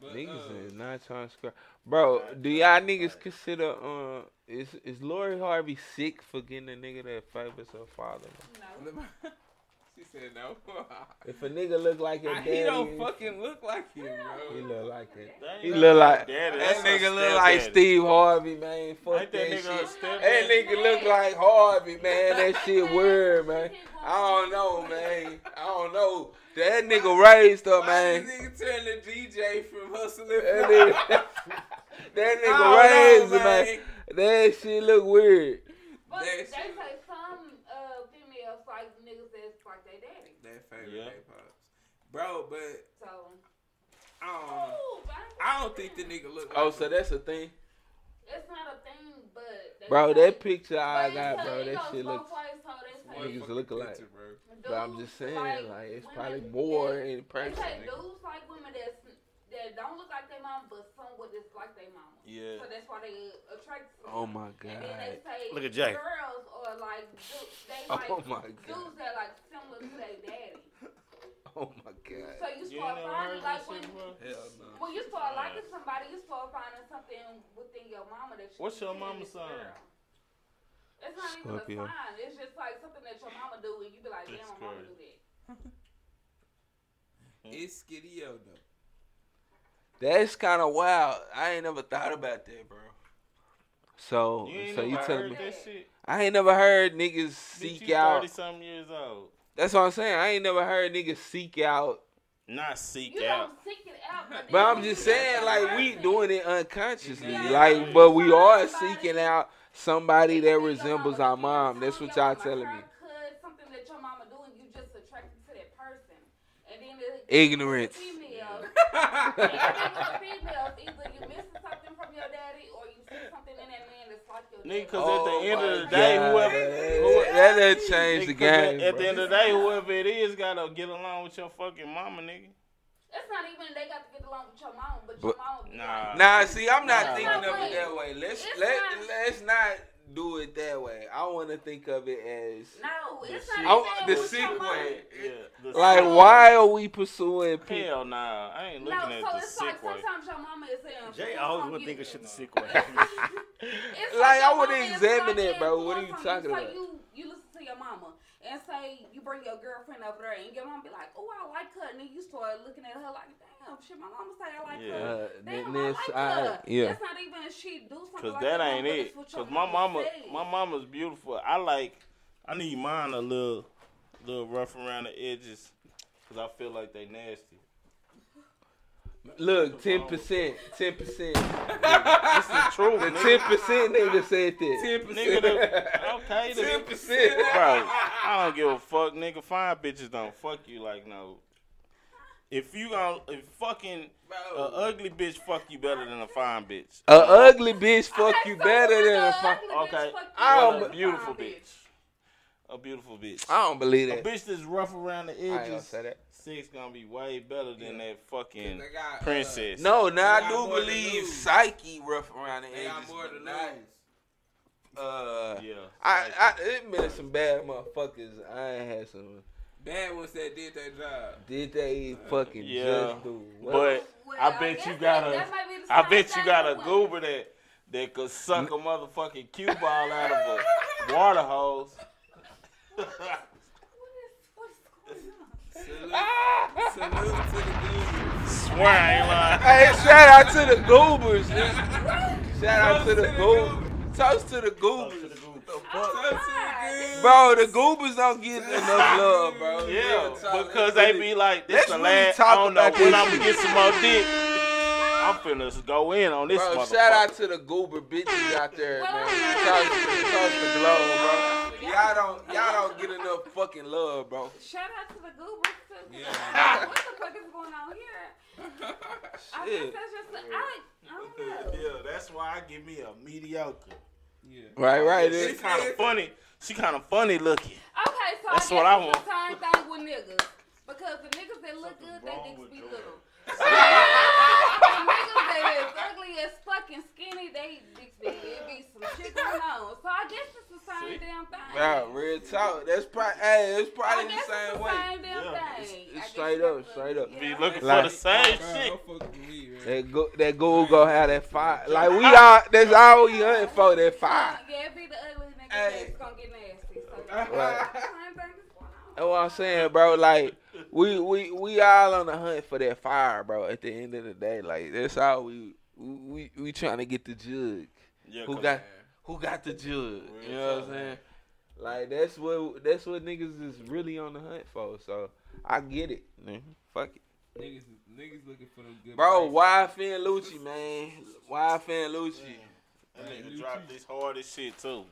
but, niggas uh, is not trying to scrap. Bro, do y'all niggas consider uh is is Lori Harvey sick for getting a nigga that favors her father? see [LAUGHS] She said no. [LAUGHS] If a nigga look like your I- daddy, he don't fucking look like him, bro. he look like it. That He look like daddy, that nigga a look like. Steve Harvey, man. Fuck Ain't that, that shit. nigga a stepdaddy? That nigga look like Harvey, man. That shit weird, man. I don't know, man. I don't know. That nigga raised up, man. this nigga turn the DJ from hustling? That nigga, [LAUGHS] that nigga raised, know, man. That shit look weird. But That they shit- say some uh, females like niggas that's like their daddy. Favorite Yeah. day pops. Bro, but So. Um, I don't. Ooh, I don't think the nigga look oh, like Oh, so him. that's a thing, It's not a thing, but. they bro. say- That picture I got, bro. That shit looks. ways, so they say Niggas look alike. picture, bro. But I'm just saying, like like it's women probably more in They person. dudes like women that's, that don't look like their mom, but somewhat is like their mama. Yeah. So that's why they attract. to Oh them. my And then they god. say Look at Jay. girls are like they [LAUGHS] oh like Oh my god. dudes god. that like similar to their daddy. Oh my god. So you You start ain't finding like when? Hell no. when you start Yeah. liking somebody, you start finding something within your mama that you What's your can mama's this son? It's not even Scorpio. a sign. It's just like something that your mama do, and you be like, damn, That's my mama do that. It's Skiddy-O though. That's kind of wild. I ain't never thought about that, bro. So, You ain't so you telling me? that shit? I ain't never heard niggas Bitch, seek you out. 30 something years old. That's what I'm saying. I ain't never heard niggas seek out. Not seek You out. don't seek it out. But then I'm just saying, like we doing it unconsciously. Yeah. Like, but we are seeking out somebody that could be your resembles our mom. That's what y'all telling me. haircut, something that your mama do, you just attracted to that person. And then Ignorance. [LAUGHS] Females. and then with females, either you missing something from your daddy, or you see something in that man that's like your Nigga, daddy. cause at the Oh end of the day, God. whoever, That- that done changed the game. At, at bro. the end of the day, whoever it is gotta get along with your fucking mama, nigga. It's not even they got to get along with your mama, but your But- mama. be Nah. Nah, see, I'm not Nah, thinking of it that way. Let's let not- let's not do it that way. I want to think of it as No, it's The not sequel. The with your sequel. Yeah. The like, sequel. why are we pursuing people? Hell nah, I ain't No, looking so at the it's like way. sometimes your mama is saying. Jay "Fuck always on would think of shit the sick [LAUGHS] way. It's Like, I your wanna examine like it, bro. What are you talking about? Like you, you listen to your mama and say you bring your girlfriend over there, and your mom be like, "Oh, I like her," and then you start looking at her like, "Damn, shit, my mama say I like Yeah. her." Damn, then I this, like I, her. yeah. That's not even she do something. Cause like that your ain't mama, it. it's what your Cause my mama, say. my mama's beautiful. I like, I need mine a little, little rough around the edges, cause I feel like they nasty. Look, ten percent, ten percent. This is true, The nigga. ten percent nigga said that. Ten Nigga, the, [LAUGHS] okay, the, Ten percent, bro. I don't give a fuck, nigga. Fine bitches don't fuck you like no. If you gon' if fucking a ugly bitch fuck you better than a fine bitch. A ugly bitch fuck you better than a fuck. Okay, I Well, don't a beautiful fine bitch. A beautiful bitch. I don't believe that. A bitch that's rough around the I ain't gonna edges. say that. Sex gonna be way better than Yeah. that fucking They got, uh, princess. No, now I do believe psyche rough around the They got edges. more but to not. Uh, Yeah. I, I, it been some bad motherfuckers. I ain't had some. Bad ones that did their job. Did they fucking Yeah, just do? what? But Well, I I bet guess you got a, that might be the I same bet you got a goober that that could suck a [LAUGHS] motherfucking cue ball out of a [LAUGHS] water hose. [LAUGHS] What is, what is going on? Salute, salute to the goobers. Swear I ain't lying. Hey, shout out to the goobers. Shout out to the goobers. Toast to the goobers. Bro, the goobers don't get enough love, bro. Yeah, because they be like, this Let's the really last. talk I don't know when I'm gonna get some more dick. I'm finna go in on this Bro, shout out to the goober bitches out there, man. Toast, toast the globe, bro. Y'all don't, y'all don't get enough fucking love, bro. Shout out to the goobers too. Yeah. what the fuck is going on here? [LAUGHS] I guess Shit. that's just I, I don't know. Yeah, that's why I give me a mediocre. Yeah. Right, right. She kind of funny. She kind of funny looking. Okay, so That's I what I it's the same thing with niggas. Because the niggas that look good, they dicks be little. The niggas that is ugly as fucking skinny, they dicks be it be some shit going on. So I guess it's the same See? damn thing. Bro, real talk. That's probably, hey, it's probably the same the way. same damn Yeah. thing. It's- it's straight up, straight up. Be yeah. looking Like- for the same shit. don't fuck with me, man. That go, that Google gonna have that fire. Like we all, that's all we hunting for. That fire. Yeah, it be the ugly niggas Hey. that's gonna get nasty. So Right. that's the same thing that's going on. That's what I'm saying, bro. Like we we we all on the hunt for that fire, bro. At the end of the day, like that's all we we we, we trying to get the jug. Yeah, Who 'cause- got who got the jug? You know what I'm saying? Like that's what that's what niggas is really on the hunt for. So I get it, man. Fuck it. Niggas, niggas looking for them good. Bro, prices. YFN Lucci, man? YFN Lucci? That nigga dropped this hardest shit too.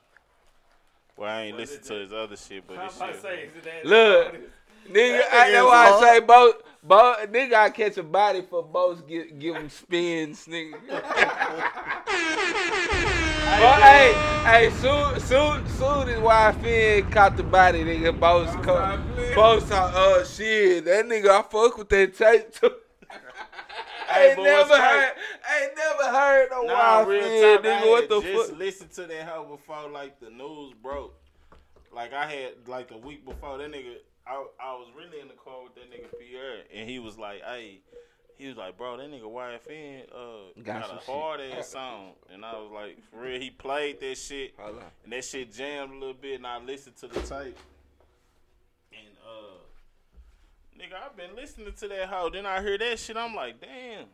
Well, I ain't What is listen to his other shit, but I'm this shit. say, is it that- Look, nigga, I know is why I say both. Both nigga, I catch a body for both. Give give him spins, nigga. [LAUGHS] but hey, hey, soon, soon, soon as why Finn caught the body, nigga, both co- both. Oh shit, that nigga, I fuck with that tape too. [LAUGHS] I ain't never heard, I ain't never heard no Nah, wild real I nigga. What the just fuck? listened to that hoe before like the news broke. Like I had like a week before that nigga. I I was really in the car with that nigga Pierre, and he was like, "Hey." He was like, bro, that nigga YFN uh, Got got, some a shit. hard ass song. And I was like, for real, he played that shit. Hold on. And that shit jammed a little bit, and I listened to the tape. And, uh, nigga, I've been listening to that hoe. Then I hear that shit, I'm like, damn.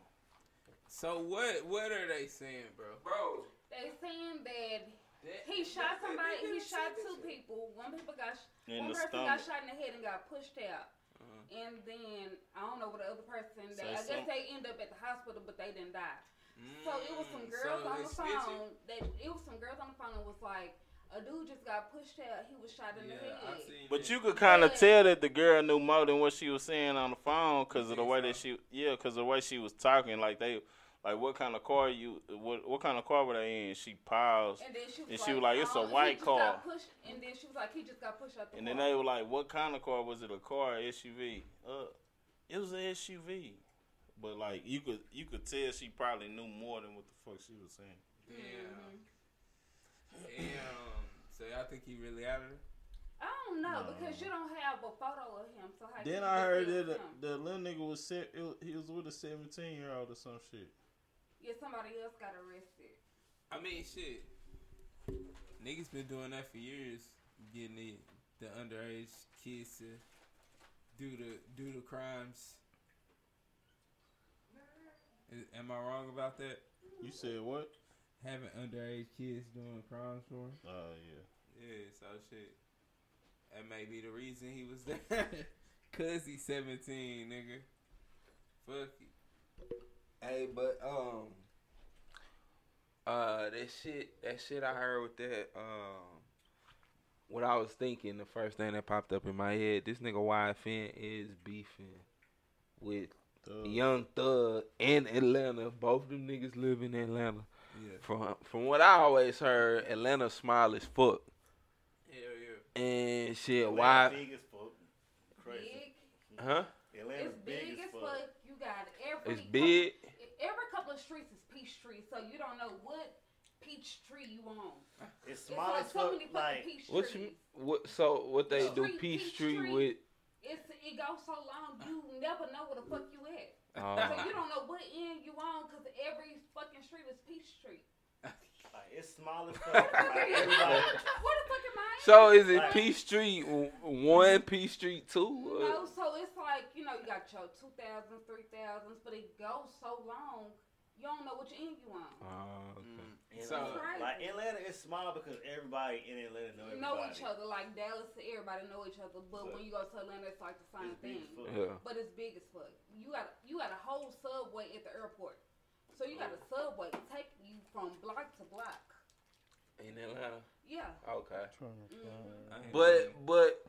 So what? What are they saying, bro? Bro, They saying that he shot somebody. He shot two people. One people got sh- In one person stomach. got shot in the head and got pushed out. And then I don't know what the other person. They, So I guess some- they end up at the hospital, but they didn't die. So it was some Mm, girls so on the snitching. phone. That it was some girls on the phone and was like, a dude just got pushed out. He was shot in Yeah, the head. But that. you could kind of Yeah. tell that the girl knew more than what she was saying on the phone because of the think way that she, yeah, because the way she was talking. Like they, like what kind of car you, what what kind of car were they in? She paused, And then she was And like, she was like, "It's a "Oh, white car." got pushed." And then she was like, he just got pushed out the and then they were like, "What kind of car was it? A car, or SUV?" Uh, it was an SUV. But like you could you could tell she probably knew more than what the fuck she was saying. Mm-hmm. Damn. Damn. So y'all think he really out of it? I don't know because you don't have a photo of him. So how Then you I heard that the, the little nigga was set, it was- he was with a seventeen year old or some shit. Yeah, somebody else got arrested. I mean, shit. Niggas been doing that for years, getting the, the underage kids to do the do the crimes. Is, am I wrong about that? You said what? Having underage kids doing crimes for him? Oh yeah. Yeah, so shit. That may be the reason he was there. [LAUGHS] Cause he's 17, nigga. Fuck it. Hey, but um, uh, that shit, that shit I heard with that, um, what I was thinking, the first thing that popped up in my head, this nigga YFN is beefing with Thug. Young Thug in Atlanta. Both of them niggas live in Atlanta. Yeah. From from what I always heard, Atlanta smile as fuck. Hell yeah. And shit, Atlanta why? Big as fuck. Crazy. Big. Huh? Atlanta's It's big as fuck. You got every. It's big. Every streets is Peachtree, so you don't know what Peachtree you on. It's It's small like as so fuck. many fucking Like Peach What trees. you? What? So what they do? Peachtree- Peachtree Peachtree. with? It's it goes so long you never know where the fuck you at. Uh, So you don't know what end you on because every fucking street is Peachtree. like it's small as fuck. like everybody. Where the fuck am I? So is it Like- P Street one, P Street two? No, so it's like, you know, you got your 2000s, 3000s, but it goes so long, you don't know which end you on. Oh, okay. And, So- like Atlanta is small because everybody in Atlanta know everybody. know each other, like Dallas, everybody know each other, but when you go to Atlanta, it's like the same It's big thing. as fuck. Yeah. But it's big as fuck. You got you got a whole subway at the airport, so you got a subway taking you from block to block. In Atlanta. Yeah. Okay. Mhm. But but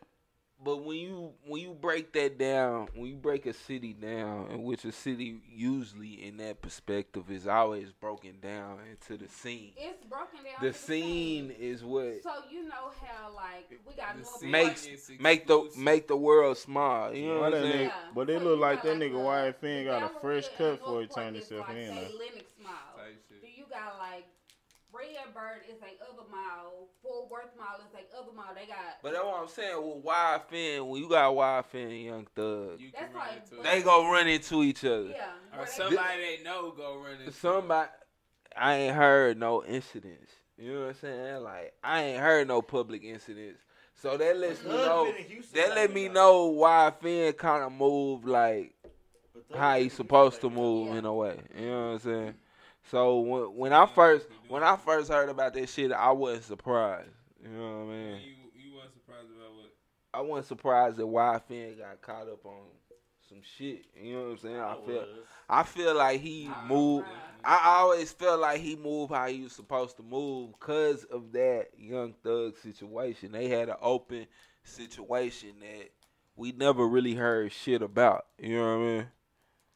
but when you when you break that down, when you break a city down, in which a city usually in that perspective is always broken down into the scene. It's broken down. The to scene is what So you know how like we got The North scene makes make the make the world small. You know what I'm saying? Yeah. But it So look like that like, nigga the- YFN the got a fresh cut and before he North turned Point is himself like, in. Say though. Lennox Mile. Type shit. Then you got like Redbird is a other mile, Fort Worth Mile is a other mile. They got But that's what I'm saying. With YFN, when you got YFN and Young Thug, You That's run like- into they it. go run into each other. yeah. Or where they- somebody they know go run into it. Somebody, I ain't heard no incidents. You know what I'm saying? Like I ain't heard no public incidents So that lets me know. been in Houston That let me know why Finn kind of moved like how been he's supposed to move in a way. You know what I'm saying? So when when I first when I first heard about that shit, I wasn't surprised. You know what I mean? You you weren't surprised about what? I wasn't surprised that YFN got caught up on some shit. You know what I'm saying? I I feel was. I feel like he moved. I always felt like he moved how he was supposed to move because of that young thug situation. They had an open situation that we never really heard shit about. You know what I mean?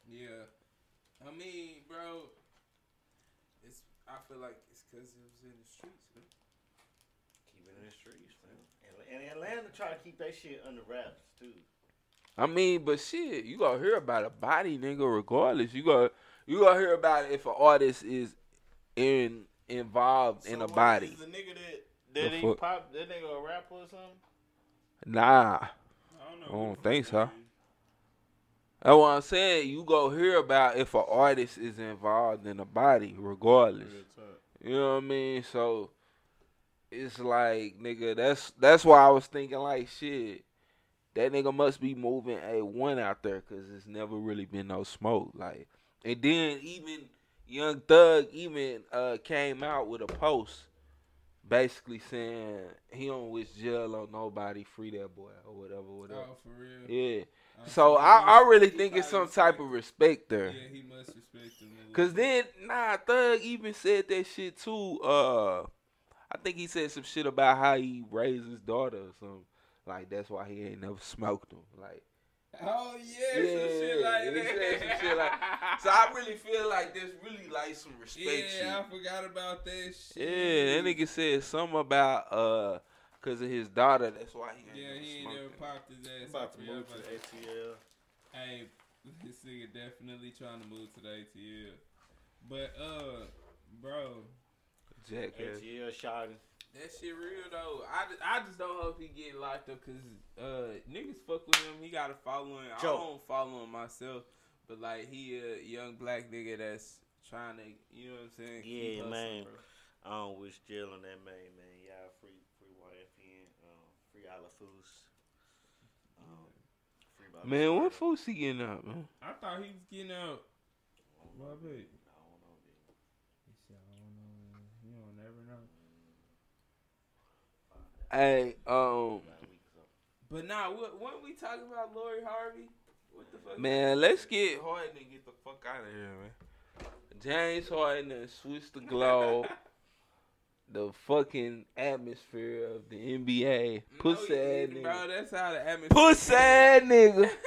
Yeah. I mean, bro, it's. I feel like it's because it was in the streets. Man. Keep it in the streets, man. And, and Atlanta try to keep that shit under wraps too. I mean, but shit, you gonna hear about a body, nigga, regardless. You gonna you gonna hear about it if an artist is in involved in a what, body. Is the nigga that that he fuck? pop that nigga a rapper or something? Nah. I don't know. I don't think so. it is. That's what I'm saying. You go hear about if an artist is involved in a body, regardless. You know what I mean? So it's like, nigga, that's that's why I was thinking like shit. That nigga must be moving a one out there because it's never really been no smoke. Like, and then even Young Thug even uh came out with a post, basically saying he don't wish jail on nobody, free that boy or whatever, whatever. Oh, for real. Yeah. So I, I really think it's some type of respect there. Yeah, he must respect him. Cause then nah, Thug even said that shit too. Uh, I think he said some shit about how he raised his daughter or something. Like that's why he ain't never smoked them. Like Oh yeah, yeah, some shit like that. some shit like. [LAUGHS] So I really feel like there's really like some respect yeah, I forgot about that shit. shit. Yeah, that nigga said something about uh, cause of his daughter. That's why he ain't Yeah, never he ain't smoked never popped his ass. About to [LAUGHS] move to the. ATL. Hey, this nigga definitely trying to move to the ATL. But uh, bro, Jackass. ATL shot that shit real though. I, just, I just don't hope he get locked up because uh niggas fuck with him. He got a following. I don't follow him myself, but like he a young black nigga that's trying to, you know what I'm saying? Yeah, man. bro. I don't wish jail on that man, man. Y'all free, free YFN, um, free Alafus. Um, Man, what Shmurda. Fousey getting out, man? I thought he was getting out. I don't My bad. I don't know, dude. He said, I don't know. You don't never know. Hey, um, About a week or so. But nah, what what we talking about, Lori Harvey? What the fuck? Man, let's get Harden and get the fuck out of here, man. James Harden and switch the globe, [LAUGHS] the fucking atmosphere of the NBA. Pussy No, ass didn't, bro. nigga. That's how the atmosphere. Pussy ass nigga. [LAUGHS]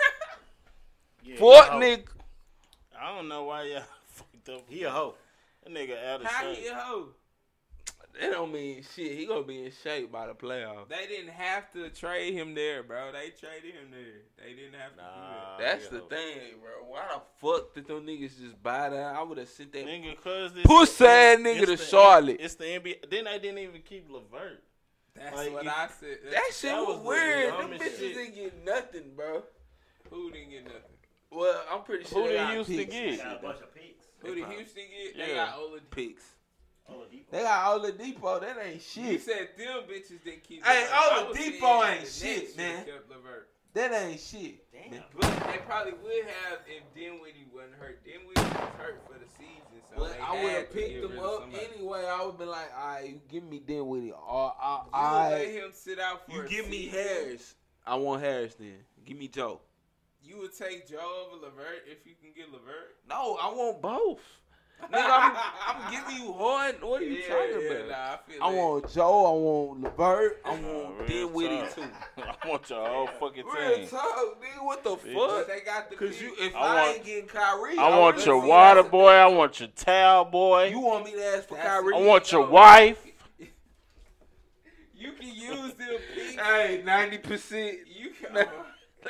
Yeah, Fort he a hoe. nigga. I don't know why y'all [LAUGHS] fucked up. He a hoe. That nigga out of How shape. he a hoe? That don't mean shit. He gonna be in shape by the playoffs. They didn't have to trade him there, bro. They traded him there. They didn't have to Nah. That's he a the hoe. thing, bro. Why the fuck did them niggas just buy that? I would have sent that. Nigga, cause this Pussy ass nigga to the- Charlotte. It's the NBA. Then they didn't even keep Levert. That's Like, what if- I said. That shit that was, was the weird. Them bitches shit. didn't get nothing, bro. Who didn't get nothing? Well, I'm pretty sure Who they they got used to picks. get? Got a bunch of picks. Who did Houston get? They Yeah. got Oladipo. Picks. Oladipo. They got Oladipo. That ain't shit. You shit. said them bitches didn't keep. Hey, Levert. I was Oladipo ain't shit, man. should've kept Levert. That ain't shit. Damn. But they probably would have if Dinwiddie wasn't hurt. Dinwiddie was hurt for the season, so But they I would have picked get him up anyway. I would been like, all right, you give me Dinwiddie. Or I, You I, let him sit out for you a give me? Harris. I want Harris then. Give me Joe. You would take Joe over Levert if you can get Levert. No, I want both. Nigga, I'm, I'm giving you Harden. What are you yeah, talking yeah, about? Nah, I feel I that. want Joe. I want Levert. I Nah, want real Dinwiddie talk. too. [LAUGHS] I want your whole fucking Real team. talk, nigga. What the Bitch. Fuck? they got the Cause you, if I I, want- ain't getting Kyrie, I want really your water boy. I want your towel boy. You want me to ask for That's- Kyrie? I want your No. wife. [LAUGHS] you can use them [LAUGHS] picks. Hey, ninety percent. You can. Uh,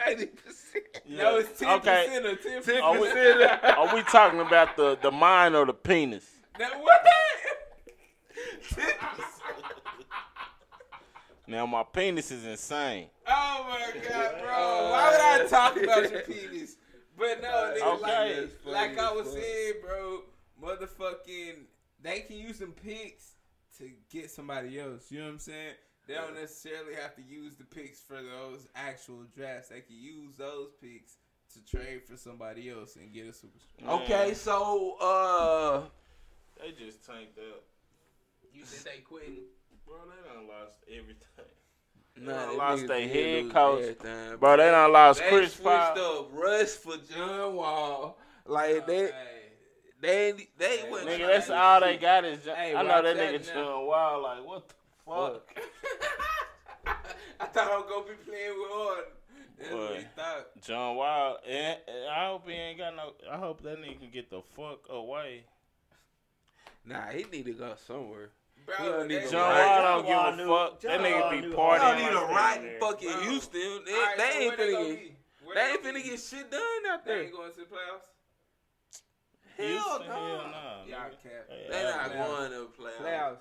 Ninety percent. No, it's ten Okay. percent or ten Ten Are we, percent. are we talking about the, the mind or the penis? Now, what? [LAUGHS] Now my penis is insane. Oh my god, bro! Uh, Why would I talk about your penis? But no, uh, nigga, Okay. like, like I was saying, bro, motherfucking, they can use some pics to get somebody else. You know what I'm saying? They don't necessarily have to use the picks for those actual drafts. They can use those picks to trade for somebody else and get a superstar. Okay, so uh, they just tanked up. You said they quitting? Bro, they done lost everything. nah, done them lost their head coach. everything, Bro, they done lost They Chris switched Paul. up Russ for John Wall. Like they, Hey, they, they Hey, went. Nigga, that's all they got is. John- Hey, I know that nigga. John Wall. Like, what the fuck? [LAUGHS] I thought I was gonna be playing with Harden. That's what he thought. John Wild. And, and I hope he ain't got no. I hope that nigga can get the fuck away. Nah, he need to go somewhere. Bro, He don't need that- no John right. Wild don't give a knew- fuck. That John nigga be They partying. don't need a that right in fucking Bro. Houston. They, Alright, they so ain't where finna gonna get. be? Where They they ain't gonna finna be? get shit done out They there. ain't going to the playoffs. Hell Houston, no. hell nah. Y'all cap. Hey, They not going to the playoffs. Playoffs.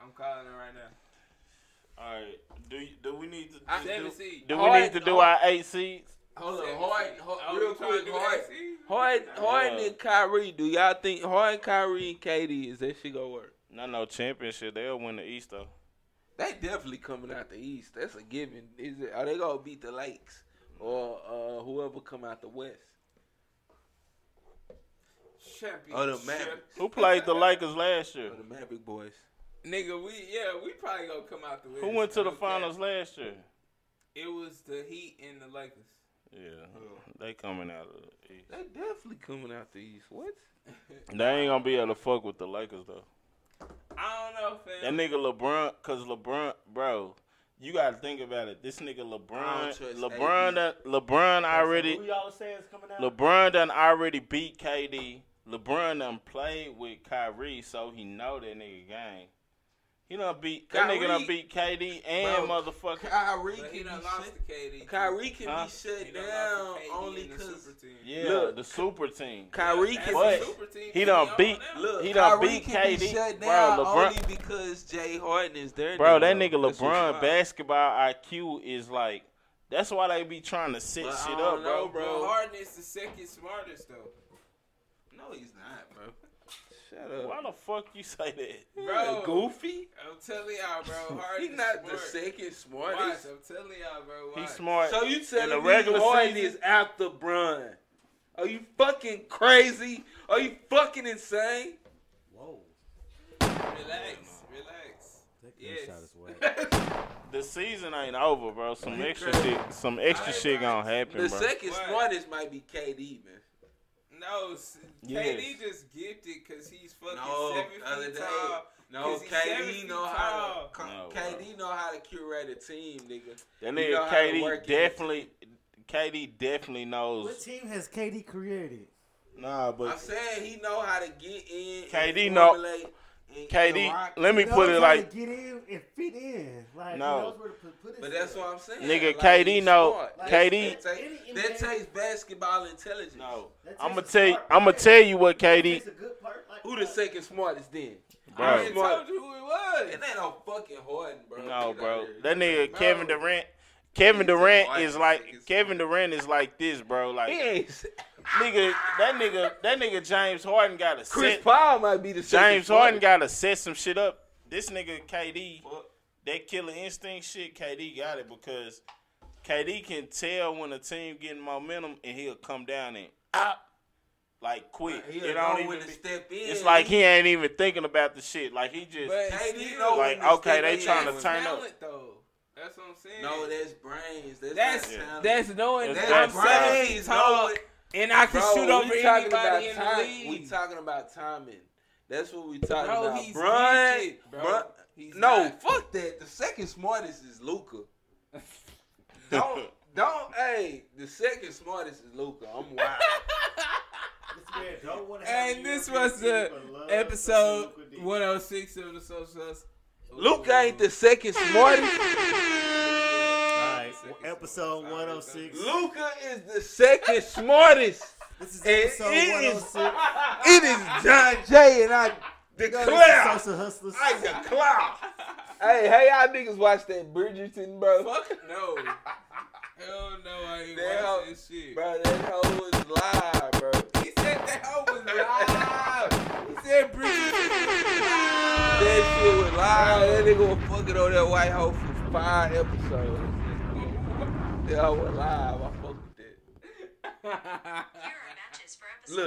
I'm calling it right now. All right. Do do we need to I- do, Seven do, seed. do we need to do our eight seeds? Hold on, Seven Harden, seed. Harden, Oh, real you trying to quick, do Harden, that seed? Harden, Harden and Kyrie. Do y'all think Harden, Kyrie, and KD is that shit gonna work? Not no championship. They'll win the East though. They definitely coming out the East. That's a given. Is it? Are they gonna beat the Lakes or uh, whoever come out the West? Championship. Oh, the Mavericks. Who played the Lakers last year? Or the Maverick boys. Nigga, we yeah, we probably gonna come out the West. Who went to the Okay. finals last year? It was the Heat and the Lakers. Yeah, they coming out of the East. They definitely coming out the East. What? [LAUGHS] They ain't gonna be able to fuck with the Lakers though. I don't know, fam. That nigga LeBron, cause LeBron, bro, you gotta think about it. This nigga I LeBron, trust LeBron, AD. done, LeBron already, Who y'all saying is coming out? LeBron done already beat KD. LeBron done played with Kyrie, so he know that nigga game. He done beat that nigga done Kyrie- beat KD and Bro, motherfucker. Kyrie can be lost shut, to KD. Kyrie can Huh? be shut down lost to KD only because. Yeah, Look, the super team. Kyrie That's can But be super team. he done on beat- Look, He done Kyrie beat can be KD. shut Bro, LeBron- only because Jay Harden is there. Bro, that nigga LeBron basketball IQ is like. That's why they be trying to set But I shit don't up, know, bro. Bro, Harden is the second smartest though. No, he's not, bro. Shut up. Why the fuck you say that? Bro, goofy. I'm telling y'all, bro. [LAUGHS] Harden He's not smart. the second Watch, smartest. I'm telling y'all, bro. Watch. He's smart. So you in the telling me regular Harden season. is after Bron? Are you fucking crazy? Are you fucking insane? Whoa. Relax, relax. That Yes. shot is [LAUGHS] whack. The season ain't over, bro. Some extra crazy. shit, some extra Alright, shit gonna happen, The bro. second What? smartest might be KD, man. No, s- Yes. KD just gifted because he's fucking No, seven the other feet day- tall. No, 'Cause he's seven KD know how to. No, KD know how to curate a team, nigga. That He know nigga how to work KD definitely, KD definitely knows. What team has KD created? Nah, but I'm saying he know how to get in. and KD know- formulate and- KD, rock. let me put it like get in and fit in. Like No. knows where to put, put his But that's what I'm saying. Nigga, Like, KD no, know- Like, KD That, take- that takes basketball intelligence. no. I'm gonna tell you. I'm gonna tell you what KD, a good part like Who the uh, second smartest then? I already Smart. told you who it was. And that no fucking Harden, bro. No, Get bro. That nigga Bro. Kevin Durant. Kevin Durant is like. Kevin Durant is like this, bro. Like He ain't. Nigga, that nigga, that nigga James Harden got to Chris set. Paul might be the second James Harden got to set some shit up. This nigga KD, that killer instinct shit, KD got it because KD can tell when a team getting momentum and he'll come down and ah, like quick. He'll it know don't when even. to Be, step in. it's like he ain't even thinking about the shit. Like he just. KD still, know Like, when okay, they trying to turn up. talent, though. That's what I'm saying. No, that's brains. That's that's not talent. that's knowing That's that I'm brains. seven brains. feet tall No, and I can Bro, shoot we over talking anybody about in time- the league. We talking about timing. That's what we talking Bro, about. he's Bron, gifted, bro. Bron- He's no, not. fuck that. The second smartest is Luka. [LAUGHS] don't, don't. Hey, the second smartest is Luka. I'm wild. [LAUGHS] This man don't wanna have And this was the episode something Luka did. 106 of the Social Sus. Luka ain't the second smartest. [LAUGHS] Alright, episode 106. Luka is the second smartest. This is episode it is, 106. [LAUGHS] it is John Jay, and I declare. Social Hustlaz. I declare. [LAUGHS] hey, hey, y'all niggas watch that Bridgerton, bro? Fuck no. [LAUGHS] Hell no, I ain't That hoe- watching this shit. Bro, that hoe was live, bro. He said that hoe was live. he said Bridget was live. That that shit was live. That nigga was fucking on that white hoe for five episodes. Yeah, I was live. I fucked with that. Look.